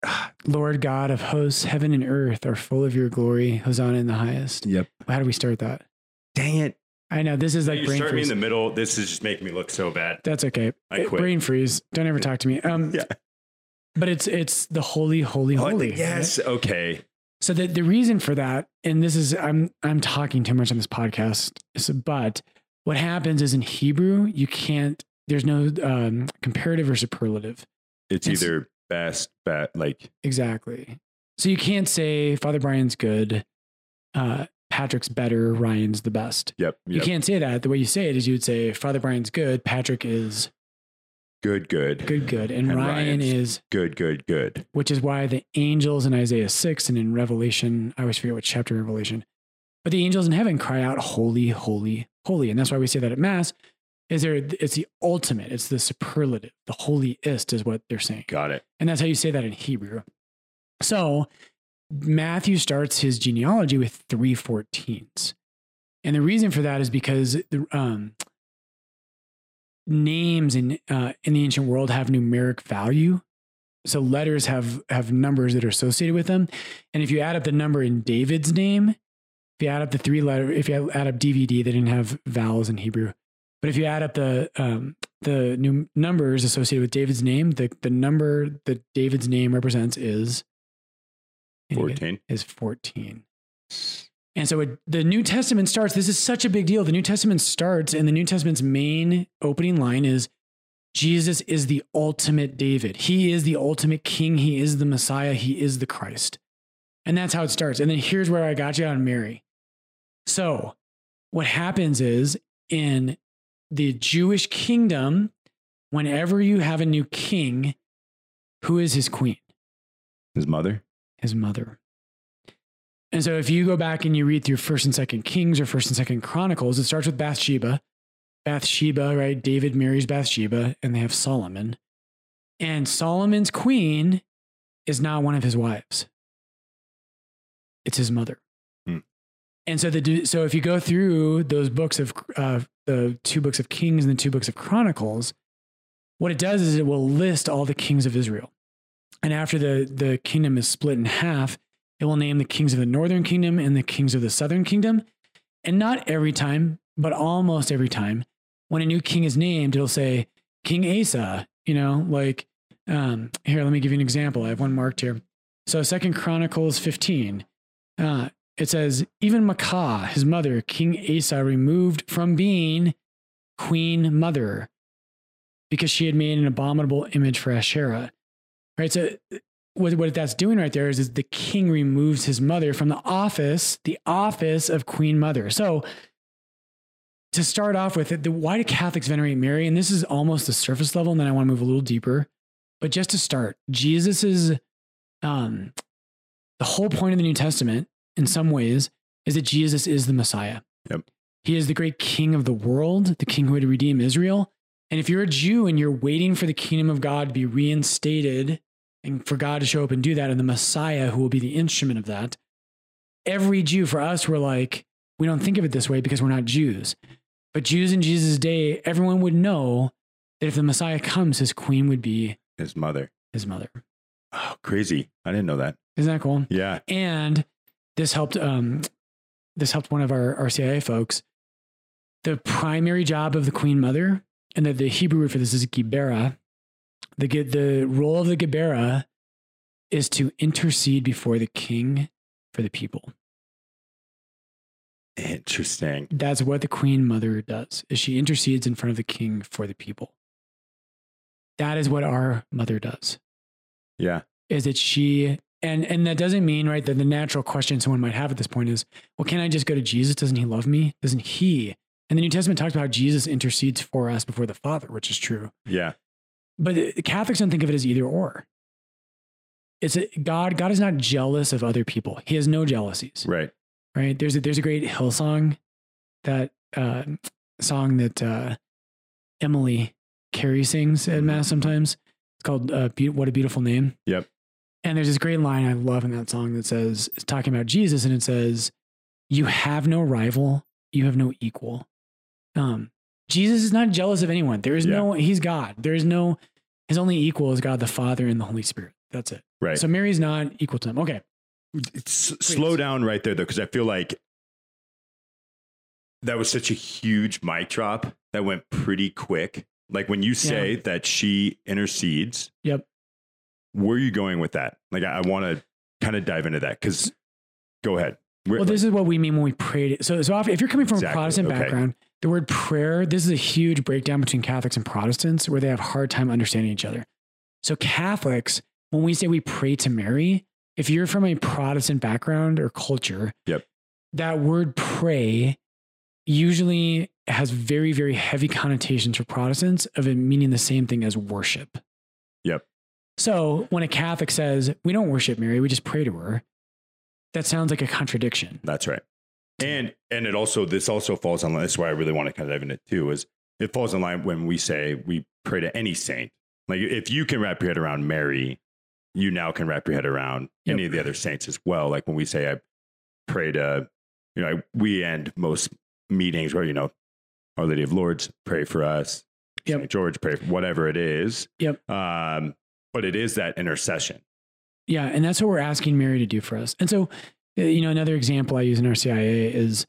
S2: Lord God of hosts, heaven and earth are full of your glory. Hosanna in the highest.
S1: yep.
S2: How do we start that?
S1: Dang it.
S2: I know this is like
S1: you
S2: brain
S1: start me in the middle. This is just making me look so bad.
S2: That's okay.
S1: I quit.
S2: Brain freeze. Don't ever talk to me. Um,
S1: Yeah.
S2: But it's it's the holy, holy, holy. right?
S1: yes. Okay.
S2: So the, the reason for that, and this is I'm I'm talking too much on this podcast, so, but what happens is in Hebrew you can't. There's no um, comparative or superlative.
S1: It's
S2: It's-
S1: either best, bet, like,
S2: Exactly. So you can't say Father Brian's good, uh, Patrick's better, Ryan's the best.
S1: yep.
S2: You can't say that. The way you say it is you would say Father Brian's good, Patrick is
S1: Good, good.
S2: good, good, and,
S1: And
S2: Ryan is,
S1: Good, good, good.
S2: which is why the angels in Isaiah 6 and in Revelation, I always forget what chapter in Revelation, but the angels in heaven cry out, Holy, holy, holy. And that's why we say that at Mass. Is there, it's the ultimate, it's the superlative, the holiest is what they're saying.
S1: Got it.
S2: And that's how you say that in Hebrew. So Matthew starts his genealogy with three 14s. And the reason for that is because the um, names in, uh, in the ancient world have numeric value. So letters have, have numbers that are associated with them. And if you add up the number in David's name, if you add up the three letter, if you add up DVD, they didn't have vowels in Hebrew. But if you add up the um, the new numbers associated with David's name, the the number that David's name represents is
S1: 14.
S2: is 14. And so it, the New Testament starts. This is such a big deal. The New Testament starts, and the New Testament's main opening line is Jesus is the ultimate David. He is the ultimate king. He is the Messiah. He is the Christ. And that's how it starts. And then here's where I got you on Mary. So, what happens is in the Jewish kingdom, whenever you have a new king, who is his queen?
S1: His mother.
S2: His mother. And so, if you go back and you read through First and Second Kings or First and Second Chronicles, it starts with Bathsheba. Bathsheba, right? David marries Bathsheba, and they have Solomon. And Solomon's queen is not one of his wives; it's his mother.
S1: Hmm.
S2: And so, the so if you go through those books of uh, the two books of Kings and the two books of Chronicles, what it does is it will list all the kings of Israel. And after the the kingdom is split in half, it will name the kings of the northern kingdom and the kings of the southern kingdom. And not every time, but almost every time, when a new king is named, it'll say King Asa. You know, like um, here. Let me give you an example. I have one marked here. So Second Chronicles 15. Uh, it says, even Maacah, his mother, King Asa, removed from being queen mother because she had made an abominable image for Asherah. Right. So what, what that's doing right there is, is the king removes his mother from the office, the office of queen mother. So to start off with, the, why do Catholics venerate Mary? And this is almost the surface level, and then I want to move a little deeper. But just to start, Jesus is um, the whole point of the New Testament, in some ways, is that Jesus is the Messiah.
S1: Yep.
S2: He is the great king of the world, the king who would redeem Israel. And if you're a Jew and you're waiting for the kingdom of God to be reinstated and for God to show up and do that, and the Messiah who will be the instrument of that, every Jew for us, we're like, we don't think of it this way because we're not Jews. But Jews in Jesus' day, everyone would know that if the Messiah comes, his queen would be
S1: His mother.
S2: his mother.
S1: Oh, crazy! I didn't know that.
S2: Isn't that cool?
S1: Yeah.
S2: And this helped um this helped one of our RCIA folks. The primary job of the queen mother, and the, the Hebrew word for this is gebirah. The the role of the gebirah is to intercede before the king for the people.
S1: Interesting.
S2: That's what the queen mother does. Is she intercedes in front of the king for the people. That is what our mother does.
S1: Yeah.
S2: is that she and and that doesn't mean right that the natural question someone might have at this point is well can i just go to jesus? Doesn't he love me? Doesn't he? And the new testament talks about how jesus intercedes for us before the father which is true.
S1: Yeah.
S2: but catholics don't think of it as either or. It's a, god god is not jealous of other people. He has no jealousies.
S1: Right.
S2: right? There's a there's a great hillsong that uh song that uh emily carey sings at mass sometimes. It's called uh, Be- what a beautiful name.
S1: Yep.
S2: And there's this great line I love in that song that says, it's talking about Jesus, and it says, You have no rival, you have no equal. Um, Jesus is not jealous of anyone. There is
S1: Yeah.
S2: no, he's God. There is no, his only equal is God the Father and the Holy Spirit. That's it.
S1: Right.
S2: So Mary's not equal to him. Okay.
S1: S- slow down right there though, because I feel like that was such a huge mic drop that went pretty quick. Like when you say that she intercedes,
S2: Yep.
S1: Where are you going with that? Like I, I want to kind of dive into that because go ahead. Where-
S2: Well, this is what we mean when we pray. So, so if you're coming from
S1: Exactly,
S2: a Protestant
S1: okay.
S2: background, the word prayer, this is a huge breakdown between Catholics and Protestants where they have a hard time understanding each other. So, Catholics, when we say we pray to Mary, if you're from a Protestant background or culture,
S1: Yep.
S2: that word pray usually has very, very heavy connotations for Protestants of it meaning the same thing as worship.
S1: Yep.
S2: So, when a Catholic says, we don't worship Mary, we just pray to her, that sounds like a contradiction.
S1: That's right. And and it also this also falls on that's why I really want to kind of dive into it too is it falls in line when we say we pray to any saint. Like if you can wrap your head around Mary, you now can wrap your head around
S2: Yep.
S1: any of the other saints as well. Like when we say I pray to, you know, we end most meetings where you know, Our Lady of Lourdes, pray for us.
S2: Yep.
S1: St. George, pray for whatever it is.
S2: Yep.
S1: Um, but it is that intercession.
S2: Yeah, and that's what we're asking Mary to do for us. And so, uh, you know, another example I use in RCIA is,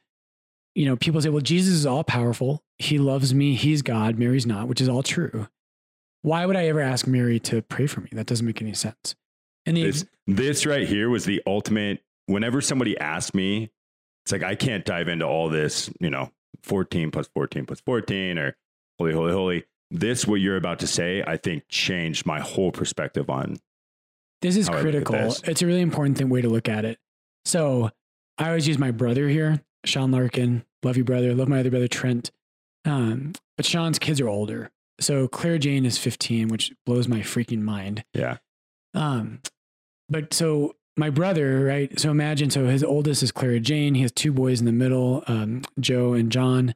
S2: you know, people say, well, Jesus is all powerful. He loves me. He's God. Mary's not, which is all true. Why would I ever ask Mary to pray for me? That doesn't make any sense. And the,
S1: This, this right here was the ultimate. Whenever somebody asked me, it's like I can't dive into all this, you know, 14 plus 14 plus 14 or holy, holy, holy. This, what you're about to say, I think changed my whole perspective on.
S2: this is
S1: how I look at
S2: critical.
S1: this.
S2: It's a really important thing, way to look at it. So I always use my brother here. Sean Larkin, love you, brother. Love my other brother, Trent. Um, but Sean's kids are older. So Clara Jane is 15, which blows my freaking mind.
S1: Yeah.
S2: Um, but so my brother, right? So imagine, so his oldest is Clara Jane. He has two boys in the middle, um, Joe and John.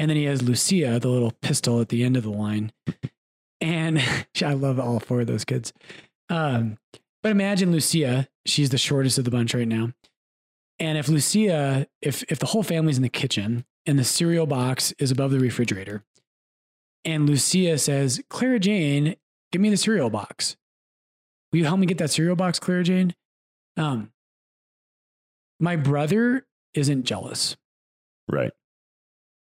S2: And then he has Lucia, the little pistol at the end of the line. And I love all four of those kids. Um, but imagine Lucia, she's the shortest of the bunch right now. And if Lucia, if if the whole family's in the kitchen and the cereal box is above the refrigerator, and Lucia says, Clara Jane, give me the cereal box. Will you help me get that cereal box, Clara Jane? Um, my brother isn't jealous.
S1: Right.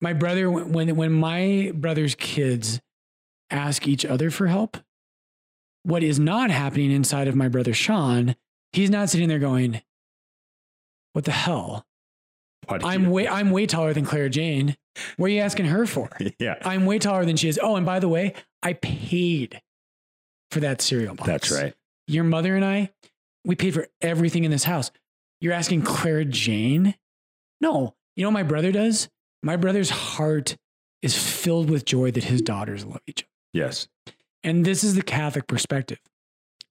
S2: My brother, when when my brother's kids ask each other for help, what is not happening inside of my brother Sean, he's not sitting there going, "What the hell? I'm way I'm way taller than Clara Jane. What are you asking her for?
S1: Yeah.
S2: I'm way taller than she is. Oh, and by the way, I paid for that cereal box.
S1: That's right.
S2: Your mother and I, we paid for everything in this house. You're asking Clara Jane? No. You know what my brother does? My brother's heart is filled with joy that his daughters love each other.
S1: Yes.
S2: And this is the Catholic perspective.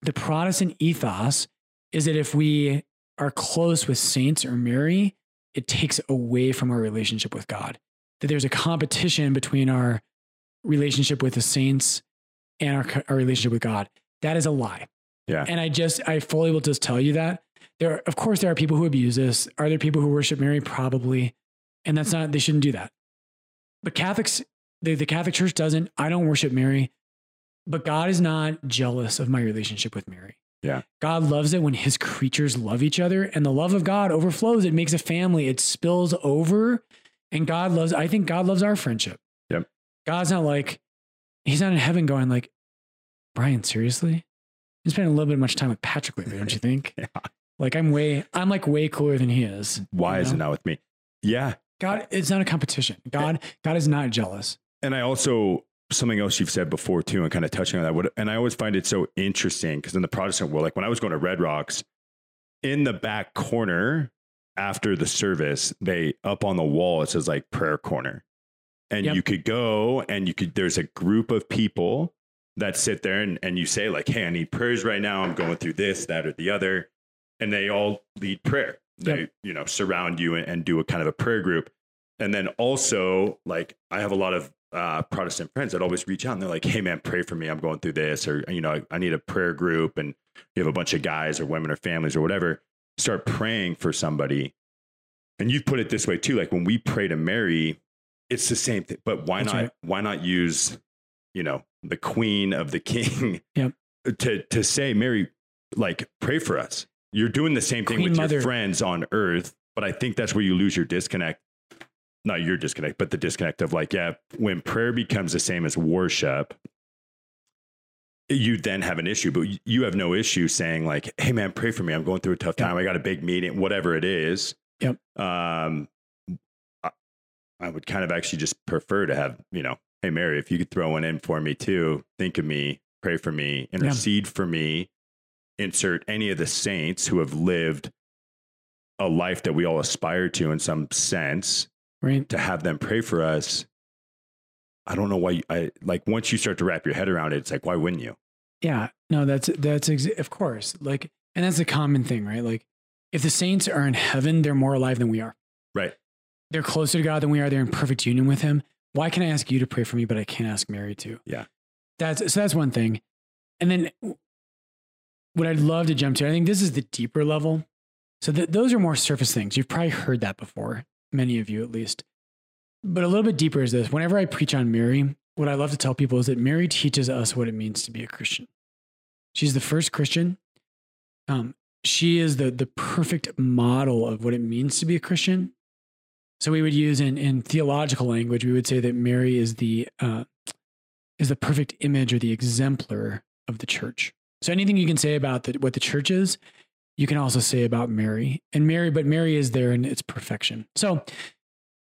S2: The Protestant ethos is that if we are close with saints or Mary, it takes away from our relationship with God. That there's a competition between our relationship with the saints and our, our relationship with God. That is a lie.
S1: Yeah.
S2: And I just, I fully will just tell you that. There, of course, there are people who abuse this. Are there people who worship Mary? Probably. And that's not, they shouldn't do that. But Catholics, the, the Catholic Church doesn't. I don't worship Mary. But God is not jealous of my relationship with Mary.
S1: Yeah.
S2: God loves it when his creatures love each other and the love of God overflows. It makes a family, it spills over. And God loves, I think God loves our friendship.
S1: Yep.
S2: God's not like, he's not in heaven going like, Brian, seriously? You spend a little bit much time with Patrick lately, don't you think?
S1: Yeah.
S2: Like I'm way, I'm like way cooler than he is.
S1: Why
S2: you
S1: is
S2: know?
S1: it not with me? Yeah.
S2: God, it's not a competition. God, God is not jealous.
S1: And I also something else you've said before too, and kind of touching on that. What, and I always find it so interesting because in the Protestant world, like when I was going to Red Rocks, in the back corner after the service, they up on the wall it says like prayer corner, and
S2: Yep.
S1: you could go and you could. There's a group of people that sit there and, and you say like, "Hey, I need prayers right now. I'm going through this, that, or the other," and they all lead prayer. They
S2: Yep.
S1: you know surround you and, and do a kind of a prayer group. And then also, like, I have a lot of uh, Protestant friends that always reach out and they're like, hey, man, pray for me. I'm going through this. Or, you know, I, I need a prayer group. And you have a bunch of guys or women or families or whatever. Start praying for somebody. And you've put it this way too. Like when we pray to Mary, it's the same thing. But why
S2: That's
S1: not?
S2: right.
S1: Why not use, you know, the queen of the king
S2: Yep.
S1: to, to say, Mary, like, pray for us. You're doing the same thing
S2: Queen
S1: with
S2: Mother.
S1: your friends on earth. But I think that's where you lose your disconnect not your disconnect, but the disconnect of like, yeah, when prayer becomes the same as worship, you then have an issue, but you have no issue saying like, hey man, pray for me. I'm going through a tough time. I got a big meeting, whatever it is.
S2: Yep.
S1: Um, I, I would kind of actually just prefer to have, you know, hey Mary, if you could throw one in for me too, think of me, pray for me, intercede for me, insert any of the saints who have lived a life that we all aspire to in some sense
S2: Right.
S1: to have them pray for us. I don't know why you, I like once you start to wrap your head around it, it's like, why wouldn't you?
S2: Yeah, no, that's that's ex- of course like, and that's a common thing, right? Like, if the saints are in heaven, they're more alive than we are.
S1: Right.
S2: They're closer to God than we are. They're in perfect union with Him. Why can I ask you to pray for me, but I can't ask Mary to?
S1: Yeah.
S2: That's so. That's one thing. And then, what I'd love to jump to, I think this is the deeper level. So th- those are more surface things. You've probably heard that before, many of you at least. But a little bit deeper is this. Whenever I preach on Mary, what I love to tell people is that Mary teaches us what it means to be a Christian. She's the first Christian. Um, she is the the perfect model of what it means to be a Christian. So we would use in in theological language, we would say that Mary is the uh, is the perfect image or the exemplar of the church. So anything you can say about the, what the church is, you can also say about Mary and Mary, but Mary is there in its perfection. So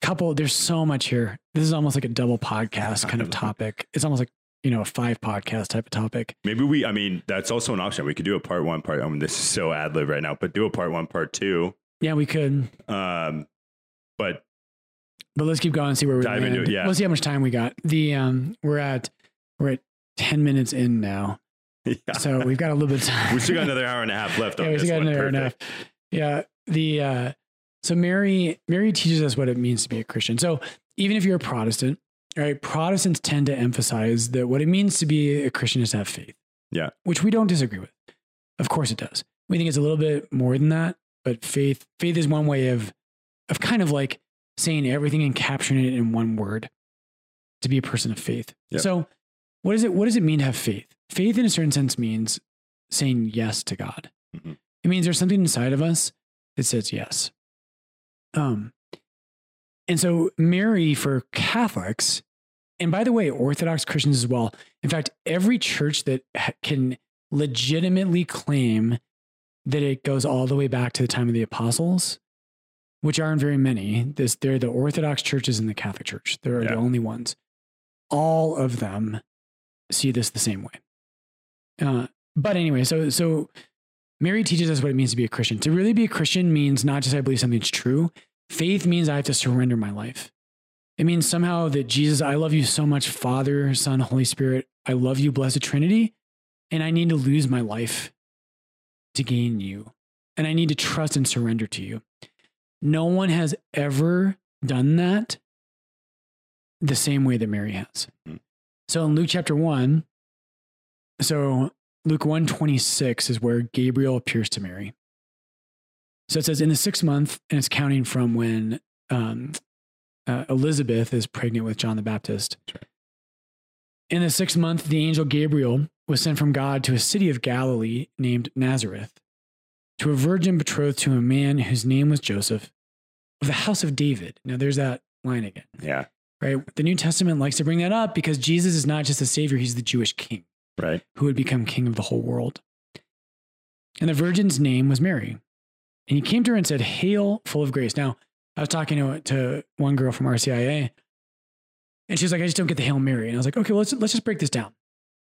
S2: couple, there's so much here. This is almost like a double podcast kind of topic. It's almost like you know a five podcast type of topic.
S1: Maybe we, I mean, that's also an option. We could do a part one, part. I mean, this is so ad lib right now, but do a part one, part two.
S2: Yeah, we could.
S1: Um, but
S2: But let's keep going and see where we
S1: Dive
S2: land.
S1: into it, yeah.
S2: We'll see how much time we got. The um, we're at we're at ten minutes in now,
S1: yeah.
S2: so we've got a little bit of time.
S1: we still got another hour and a half left on
S2: yeah, we still got another hour and a half. Yeah. The uh, so Mary Mary teaches us what it means to be a Christian. So even if you're a Protestant, all right, Protestants tend to emphasize that what it means to be a Christian is to have faith.
S1: Yeah.
S2: Which we don't disagree with. Of course it does. We think it's a little bit more than that, but faith faith is one way of of kind of like saying everything and capturing it in one word to be a person of faith.
S1: Yep.
S2: So what is it what does it mean to have faith? Faith in a certain sense means saying yes to God.
S1: Mhm.
S2: It means there's something inside of us that says yes. Um, and so Mary for Catholics, and by the way, Orthodox Christians as well. In fact, every church that can legitimately claim that it goes all the way back to the time of the apostles, which aren't very many. This they're the Orthodox churches and the Catholic Church. They're
S1: Yeah.
S2: the only ones. All of them see this the same way. Uh, but anyway, so so Mary teaches us what it means to be a Christian. To really be a Christian means not just I believe something's true. Faith means I have to surrender my life. It means somehow that Jesus, I love you so much, Father, Son, Holy Spirit. I love you, Blessed Trinity, and I need to lose my life to gain you. And I need to trust and surrender to you. No one has ever done that the same way that Mary has.
S1: Mhm.
S2: So in Luke chapter 1, so Luke 126 is where Gabriel appears to Mary. So it says in the sixth month, and it's counting from when um, uh, Elizabeth is pregnant with John the Baptist.
S1: Right.
S2: In the sixth month, the angel Gabriel was sent from God to a city of Galilee named Nazareth to a virgin betrothed to a man whose name was Joseph of the house of David. Now there's that line again,
S1: Yeah.
S2: right? The New Testament likes to bring that up because Jesus is not just the savior, he's the Jewish king
S1: Right.
S2: who would become king of the whole world. And the virgin's name was Mary. And he came to her and said, Hail, full of grace. Now, I was talking to, to one girl from RCIA, and she was like, I just don't get the Hail Mary. And I was like, okay, well, let's, let's just break this down.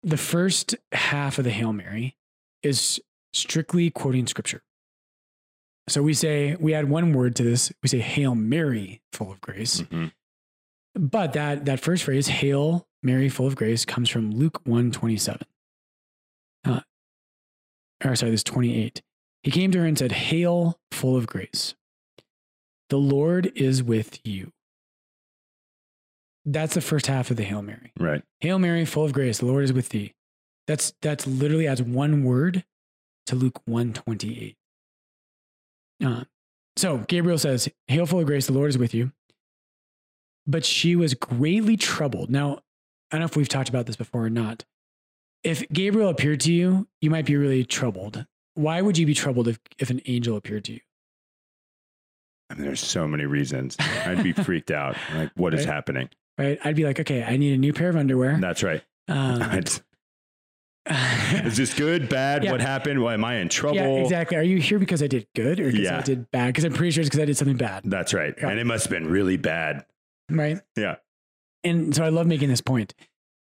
S2: The first half of the Hail Mary is strictly quoting scripture. So we say, we add one word to this. We say, Hail Mary, full of grace.
S1: Mhm.
S2: But that that first phrase, "Hail Mary, full of grace," comes from Luke one twenty seven. Uh, or sorry, this twenty eight. He came to her and said, "Hail, full of grace, the Lord is with you." That's the first half of the Hail Mary.
S1: Right.
S2: Hail Mary, full of grace, the Lord is with thee. That's that's literally adds one word to Luke one twenty eight. Uh, so Gabriel says, "Hail, full of grace, the Lord is with you." But she was greatly troubled. Now, I don't know if we've talked about this before or not. If Gabriel appeared to you, you might be really troubled. Why would you be troubled if, if an angel appeared to you?
S1: I mean, there's so many reasons. I'd be freaked out. Like, what is
S2: Right.
S1: happening?
S2: Right? I'd be like, okay, I need a new pair of underwear.
S1: That's right.
S2: Um,
S1: is this good, bad?
S2: Yeah.
S1: What happened? Why am I in trouble?
S2: Yeah, exactly. Are you here because I did good or because I did bad? Because I'm pretty sure it's because I did something bad,
S1: That's right.
S2: Yeah.
S1: And it must have been really bad.
S2: Right?
S1: Yeah.
S2: And so I love making this point.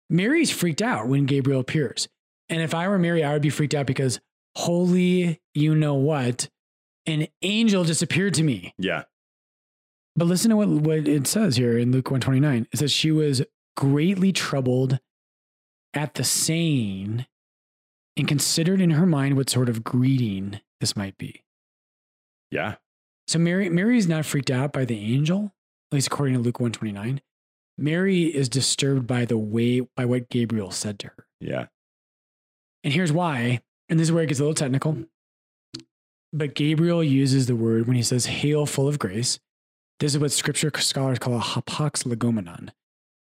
S2: Mary's freaked out when Gabriel appears. And if I were Mary, I would be freaked out because holy, you know what, an angel just appeared to me.
S1: Yeah.
S2: But listen to what, what it says here in Luke 129. It says she was greatly troubled at the saying and considered in her mind what sort of greeting this might be.
S1: Yeah.
S2: So Mary Mary's not freaked out by the angel, at least according to Luke 129. Mary is disturbed by the way by what Gabriel said to her.
S1: Yeah.
S2: And here's why, and this is where it gets a little technical. But Gabriel uses the word when he says hail full of grace. This is what scripture scholars call a hapax legomenon,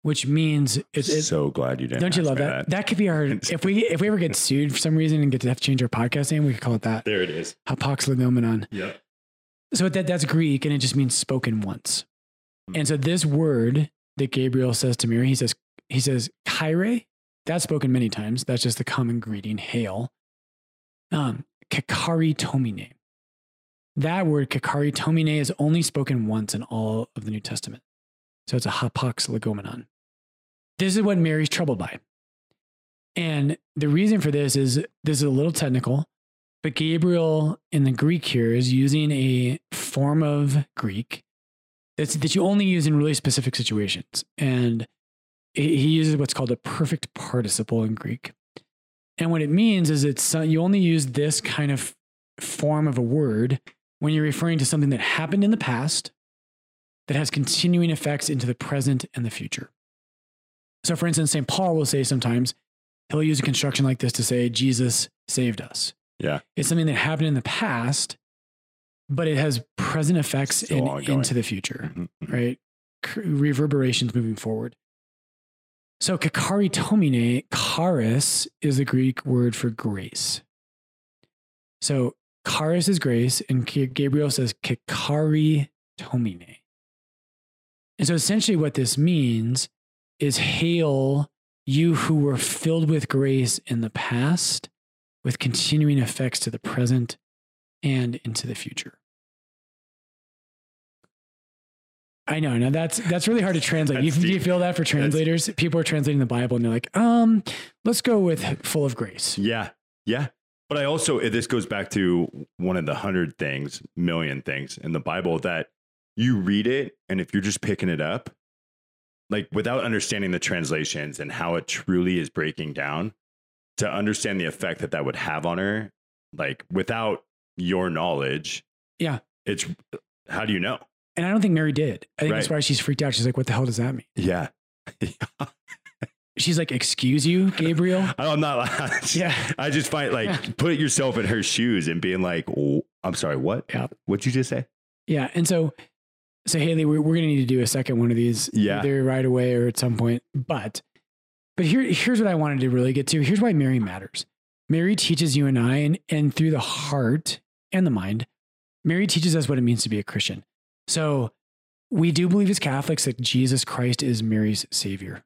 S2: which means it's, it's
S1: so glad you didn't.
S2: don't you love
S1: me
S2: that? that? could be our if we if we ever get sued for some reason and get to have to change our podcast name, we could call it that.
S1: There it is.
S2: Hapax legomenon.
S1: Yep.
S2: So that that's Greek and it just means spoken once. And so this word that Gabriel says to Mary, he says he says chaire. That's spoken many times. That's just the common greeting, hail. Um, kecharitomene. That word kecharitomene is only spoken once in all of the New Testament. So it's a hapax legomenon. This is what Mary's troubled by. And the reason for this is this is a little technical, but Gabriel in the Greek here is using a form of Greek that's that you only use in really specific situations. And he uses what's called a perfect participle in Greek. And what it means is it's uh, you only use this kind of form of a word when you're referring to something that happened in the past that has continuing effects into the present and the future. So, for instance, St. Paul will say sometimes he'll use a construction like this to say, Jesus saved us.
S1: Yeah.
S2: It's something that happened in the past, but it has present effects in, into the future,
S1: Mhm, mhm.
S2: right? Reverberations moving forward. So, kecharitomene, charis is the Greek word for grace. So, charis is grace, and Gabriel says kakari tomine. And so, essentially, what this means is hail you who were filled with grace in the past, with continuing effects to the present and into the future. I know. Now that's that's really hard to translate. You, do you feel that for translators? People are translating the Bible and they're like, um, let's go with full of grace.
S1: Yeah. Yeah. But I also, this goes back to one of the hundred things, million things in the Bible that you read it. And if you're just picking it up, like without understanding the translations and how it truly is breaking down, to understand the effect that that would have on her, like without your knowledge.
S2: Yeah.
S1: It's how do you know?
S2: And I don't think Mary did. I think that's why she's freaked out. She's like, what the hell does that mean?
S1: Yeah.
S2: She's like, excuse you, Gabriel?
S1: I'm not,
S2: Yeah.
S1: I just find like put yourself in her shoes and being like, oh, I'm sorry, what?
S2: Yeah.
S1: What'd you just say?
S2: Yeah. And so, so Haley, we're, we're going to need to do a second one of these
S1: Yeah.
S2: either right away or at some point. But, but here, here's what I wanted to really get to. Here's why Mary matters. Mary teaches you and I, and, and through the heart and the mind, Mary teaches us what it means to be a Christian. So we do believe as Catholics that Jesus Christ is Mary's savior.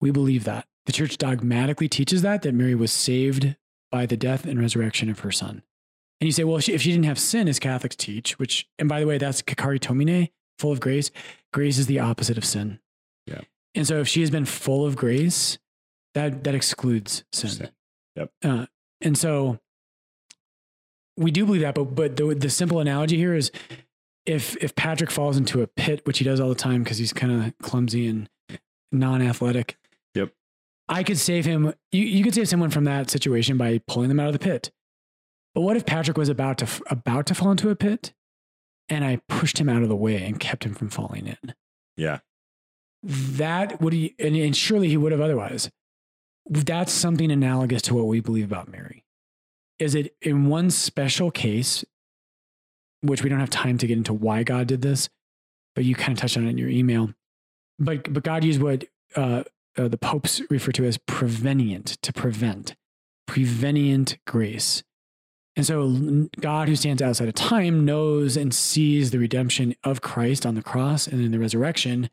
S2: We believe that. The church dogmatically teaches that, that Mary was saved by the death and resurrection of her son. And you say, well, if she, if she didn't have sin, as Catholics teach, which, and by the way, that's kecharitomene, full of grace. Grace is the opposite of sin.
S1: Yeah.
S2: And so if she has been full of grace, that, that excludes sin.
S1: Sin. Yep.
S2: Uh, and so we do believe that, but, but the, the simple analogy here is if, if Patrick falls into a pit, which he does all the time because he's kind of clumsy and non-athletic.
S1: Yep.
S2: I could save him. You, you could save someone from that situation by pulling them out of the pit. But what if Patrick was about to about to fall into a pit, and I pushed him out of the way and kept him from falling in?
S1: Yeah.
S2: That would he, and, and surely he would have otherwise. That's something analogous to what we believe about Mary. Is it in one special case, which we don't have time to get into why God did this, but you kind of touched on it in your email. But but God used what uh, uh, the popes refer to as prevenient to prevent, prevenient grace. And so God, who stands outside of time, knows and sees the redemption of Christ on the cross and in the resurrection.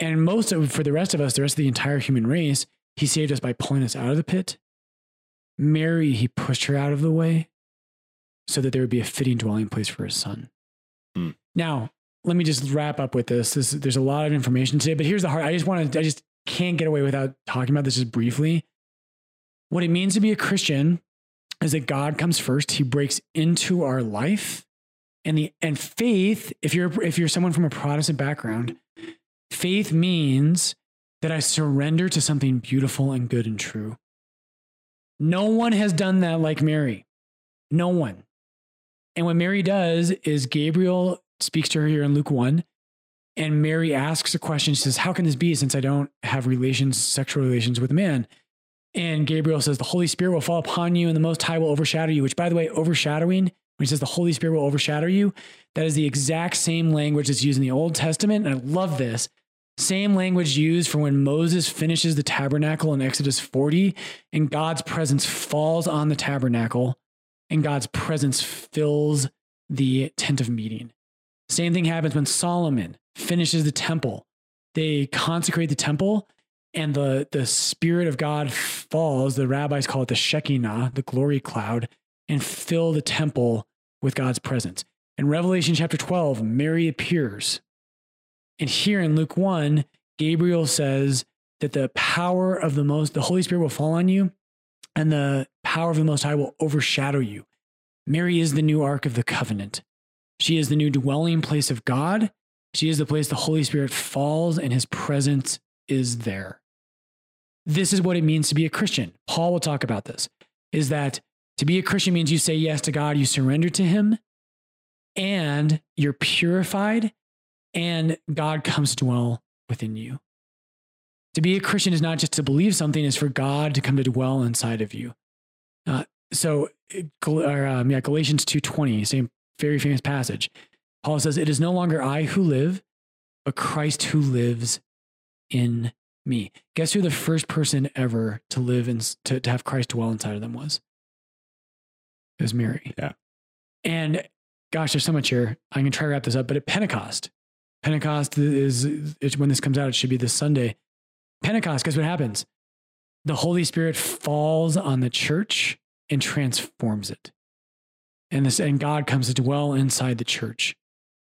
S2: And most of, for the rest of us, the rest of the entire human race, he saved us by pulling us out of the pit. Mary, he pushed her out of the way so that there would be a fitting dwelling place for his son.
S1: Hmm.
S2: Now, let me just wrap up with this. this. There's a lot of information today, but here's the heart. I just want to, I just can't get away without talking about this just briefly. What it means to be a Christian is that God comes first. He breaks into our life. And the and faith, if you're if you're someone from a Protestant background, faith means that I surrender to something beautiful and good and true. No one has done that like Mary. No one. And what Mary does is Gabriel speaks to her here in Luke 1, and Mary asks a question. She says, How can this be since I don't have relations, sexual relations with a man? And Gabriel says, The Holy Spirit will fall upon you, and the Most High will overshadow you. Which, by the way, overshadowing, when he says the Holy Spirit will overshadow you, that is the exact same language that's used in the Old Testament. And I love this. Same language used for when Moses finishes the tabernacle in Exodus 40, and God's presence falls on the tabernacle, and God's presence fills the tent of meeting. Same thing happens when Solomon finishes the temple. They consecrate the temple, and the, the Spirit of God falls. The rabbis call it the Shekinah, the glory cloud, and fill the temple with God's presence. In Revelation chapter 12, Mary appears. And here in Luke 1, Gabriel says that the power of the most, the Holy Spirit will fall on you, and the power of the Most High will overshadow you. Mary is the new Ark of the Covenant. She is the new dwelling place of God, She is the place the Holy Spirit falls and his presence is there. This is what it means to be a Christian. Paul will talk about this is that to be a Christian means you say yes to God, you surrender to him, and you're purified, and God comes to dwell within you. To be a Christian is not just to believe something, is for God to come to dwell inside of you. Uh, so, or, um, yeah, Galatians 2.20, same very famous passage. Paul says, It is no longer I who live, but Christ who lives in me. Guess who the first person ever to live and to, to have Christ dwell inside of them was? It was Mary.
S1: Yeah.
S2: And gosh, there's so much here. I'm going to try to wrap this up, but at Pentecost, Pentecost is, is when this comes out, it should be this Sunday. Pentecost, guess what happens? The Holy Spirit falls on the church and transforms it. And this and God comes to dwell inside the church.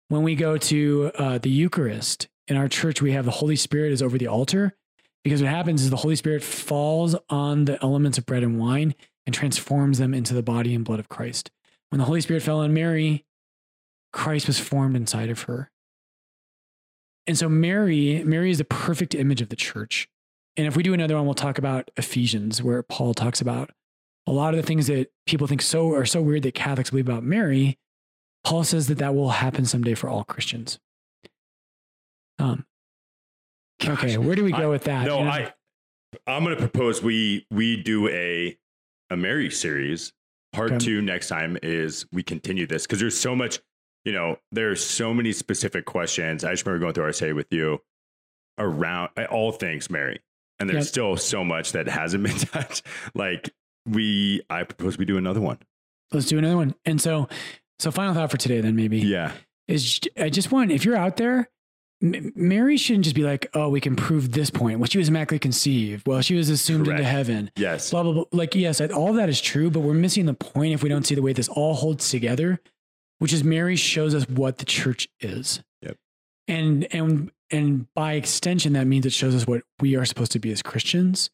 S2: When we go to uh, the Eucharist in our church, we have the Holy Spirit is over the altar because what happens is the Holy Spirit falls on the elements of bread and wine and transforms them into the body and blood of Christ. When the Holy Spirit fell on Mary, Christ was formed inside of her. And so Mary, Mary is the perfect image of the church. And if we do another one, we'll talk about Ephesians, where Paul talks about a lot of the things that people think so are so weird that Catholics believe about Mary. Paul says that that will happen someday for all Christians. Um,
S1: Gosh,
S2: okay, where do we go
S1: I-
S2: with that?
S1: No,
S2: You know,
S1: I I'm gonna propose we we do a a Mary series. Part
S2: Okay.
S1: two next time is we continue this because there's so much, you know, there are so many specific questions. I just remember going through our say with you around uh, all things Mary. And there's
S2: Yep.
S1: still so much that hasn't been touched. Like we I propose we do another one.
S2: let's do another one. And so, so final thought for today, then maybe
S1: Yeah.
S2: is I just want if you're out there, Mary shouldn't just be like, oh, we can prove this point. Well, she was immaculately conceived. Well, she was assumed into heaven.
S1: Yes.
S2: Blah blah blah. Like yes, all that is true, but we're missing the point if we don't see the way this all holds together, which is Mary shows us what the church is.
S1: Yep.
S2: And and and by extension, that means it shows us what we are supposed to be as Christians.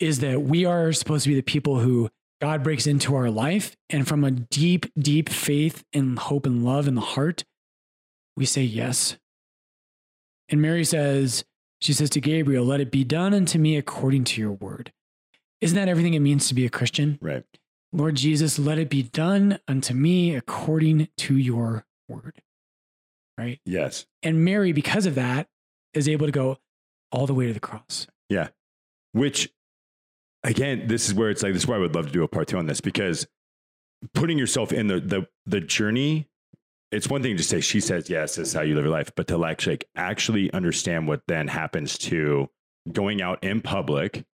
S2: Is that we are supposed to be the people who God breaks into our life, and from a deep, deep faith and hope and love in the heart, we say yes. And Mary says, she says to Gabriel, Let it be done unto me according to your word. Isn't that everything it means to be a Christian?
S1: Right.
S2: Lord Jesus, let it be done unto me according to your word. Right.
S1: Yes.
S2: And Mary, because of that, is able to go all the way to the cross. Yeah.
S1: Which, again, this is where it's like this is why I would love to do a part two on this because putting yourself in the the the journey. It's one thing to say she says yes, this is how you live your life, but to actually like, actually understand what then happens to going out in public.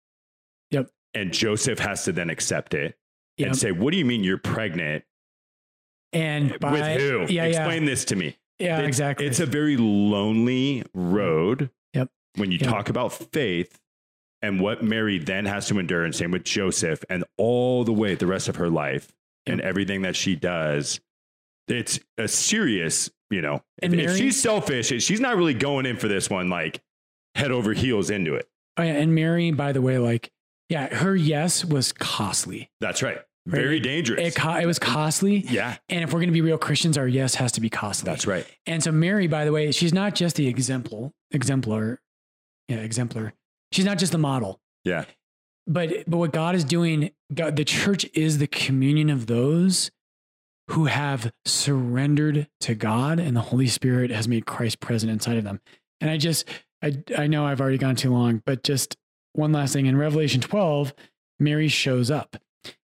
S2: Yep.
S1: And Joseph has to then accept it
S2: Yep.
S1: and say, "What do you mean you're pregnant?
S2: And by,
S1: With who?
S2: Yeah,
S1: Explain this to me."
S2: yeah. Yeah,
S1: it's,
S2: exactly.
S1: It's a very lonely road.
S2: Yep.
S1: When you
S2: Yep.
S1: talk about faith and what Mary then has to endure, and same with Joseph, and all the way the rest of her life and everything that she does, it's a serious, you know,
S2: And
S1: if, if she's selfish, she's not really going in for this one like head over heels into it.
S2: oh, yeah. And Mary, by the way, like, yeah, her yes was costly.
S1: That's right. Very dangerous.
S2: It, co- it was costly.
S1: yeah,
S2: And if we're going to be real Christians, our yes has to be costly.
S1: that's right.
S2: And so Mary, by the way, she's not just the exemplar, exemplar, yeah, exemplar. She's not just the model.
S1: Yeah.
S2: But but what God is doing, God, the church is the communion of those who have surrendered to God, and the Holy Spirit has made Christ present inside of them. And I just, I I know I've already gone too long, but just one last thing in Revelation 12, Mary shows up.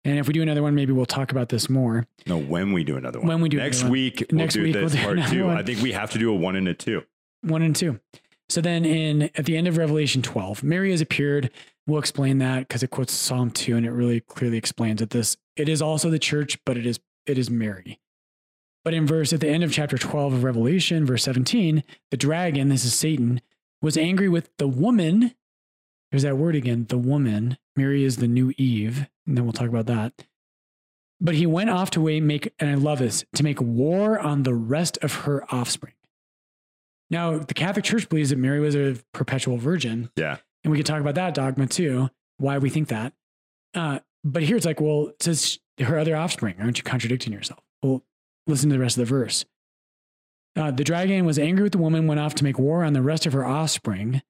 S2: And if we do another one, maybe we'll talk about this more.
S1: No, when we do another one.
S2: When we do
S1: next
S2: another one.
S1: week, we'll
S2: Next
S1: do
S2: week
S1: this
S2: we'll do
S1: part two.
S2: one.
S1: I think we have to do a one and a two.
S2: one and two. So then in at the end of Revelation 12, Mary has appeared. We'll explain that because it quotes Psalm 2 and it really clearly explains that this it is also the church, but it is it is Mary. But in verse at the end of chapter 12 of Revelation, verse 17, the dragon, this is Satan, was angry with the woman. There's that word again, the woman. Mary is the new Eve, and then we'll talk about that. But he went off to make, and I love this, to make war on the rest of her offspring. Now, the Catholic Church believes that Mary was a perpetual virgin,
S1: Yeah.
S2: and we could talk about that dogma too, why we think that. Uh, but here it's like, well, it says her other offspring. Aren't you contradicting yourself? Well, listen to the rest of the verse. Uh, the dragon was angry with the woman, went off to make war on the rest of her offspring,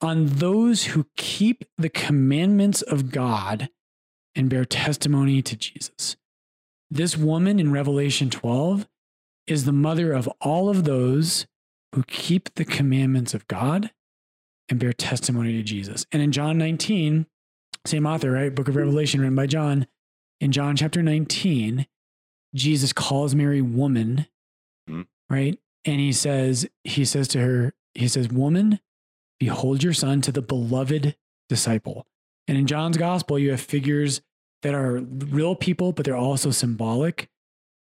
S2: on those who keep the commandments of God and bear testimony to Jesus. This woman in Revelation 12 is the mother of all of those who keep the commandments of God and bear testimony to Jesus. And in John 19, same author, right? Book of Revelation written by John. In John chapter 19, Jesus calls Mary woman,
S1: Mhm.
S2: right? And he says, he says to her, he says, Woman, behold your son to the beloved disciple. And in John's gospel, you have figures that are real people, but they're also symbolic.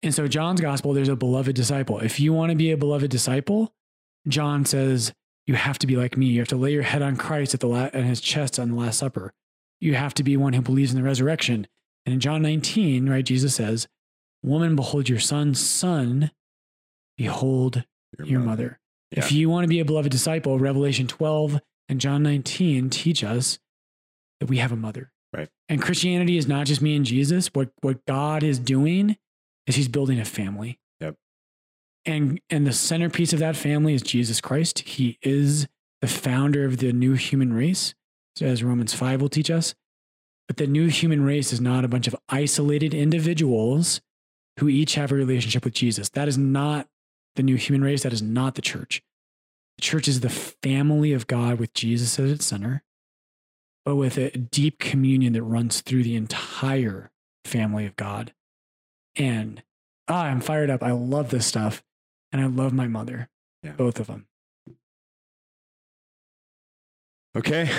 S2: And so, John's gospel, there's a beloved disciple. If you want to be a beloved disciple, John says, you have to be like me. You have to lay your head on Christ at the la- and his chest on the Last Supper. You have to be one who believes in the resurrection. And in John 19, right, Jesus says, Woman, behold your son, son, behold your mother. If
S1: Yeah.
S2: you want to be a beloved disciple, Revelation 12 and John 19 teach us that we have a mother.
S1: Right.
S2: And Christianity is not just me and Jesus. What what God is doing is he's building a family.
S1: Yep.
S2: And and the centerpiece of that family is Jesus Christ. He is the founder of the new human race, as Romans 5 will teach us. But the new human race is not a bunch of isolated individuals who each have a relationship with Jesus. That is not the new human race. That is not the church. The church is the family of God with Jesus at its center, but with a deep communion that runs through the entire family of God. And ah, I'm fired up. I love this stuff. And I love my mother,
S1: Yeah.
S2: both of them.
S1: Okay,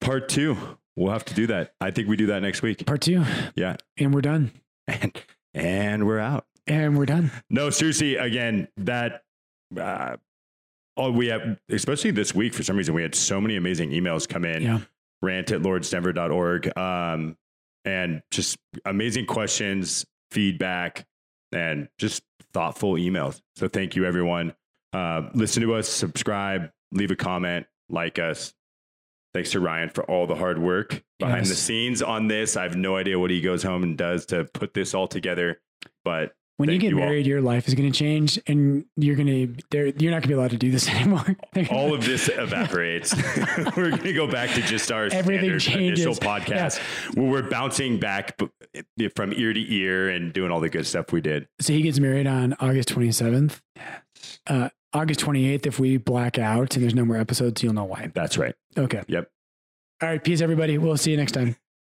S1: part two. We'll have to do that. I think we do that next week.
S2: Part two.
S1: Yeah.
S2: And we're done.
S1: And and we're out.
S2: And we're done.
S1: No, seriously, again, that uh oh we have especially this week for some reason we had so many amazing emails come in.
S2: Yeah.
S1: Rant at lourdesdenver.org. Um and just amazing questions, feedback, and just thoughtful emails. So thank you everyone. Uh, listen to us, subscribe, leave a comment, like us. Thanks to Ryan for all the hard work behind the scenes on this. I have no idea what he goes home and does to put this all together, but
S2: When
S1: Thank
S2: you get
S1: you all.
S2: married, your life is going to change, and you're going to. You're not going to be allowed to do this anymore.
S1: all of this evaporates. we're going to go back to just our
S2: Everything
S1: standard initial
S2: changes.
S1: podcast where we're bouncing back from ear to ear and doing all the good stuff we did.
S2: So he gets married on August 27th. Uh, August 28th, if we black out and there's no more episodes, you'll know why.
S1: That's right.
S2: Okay.
S1: Yep.
S2: All right. Peace, everybody. We'll see you next time.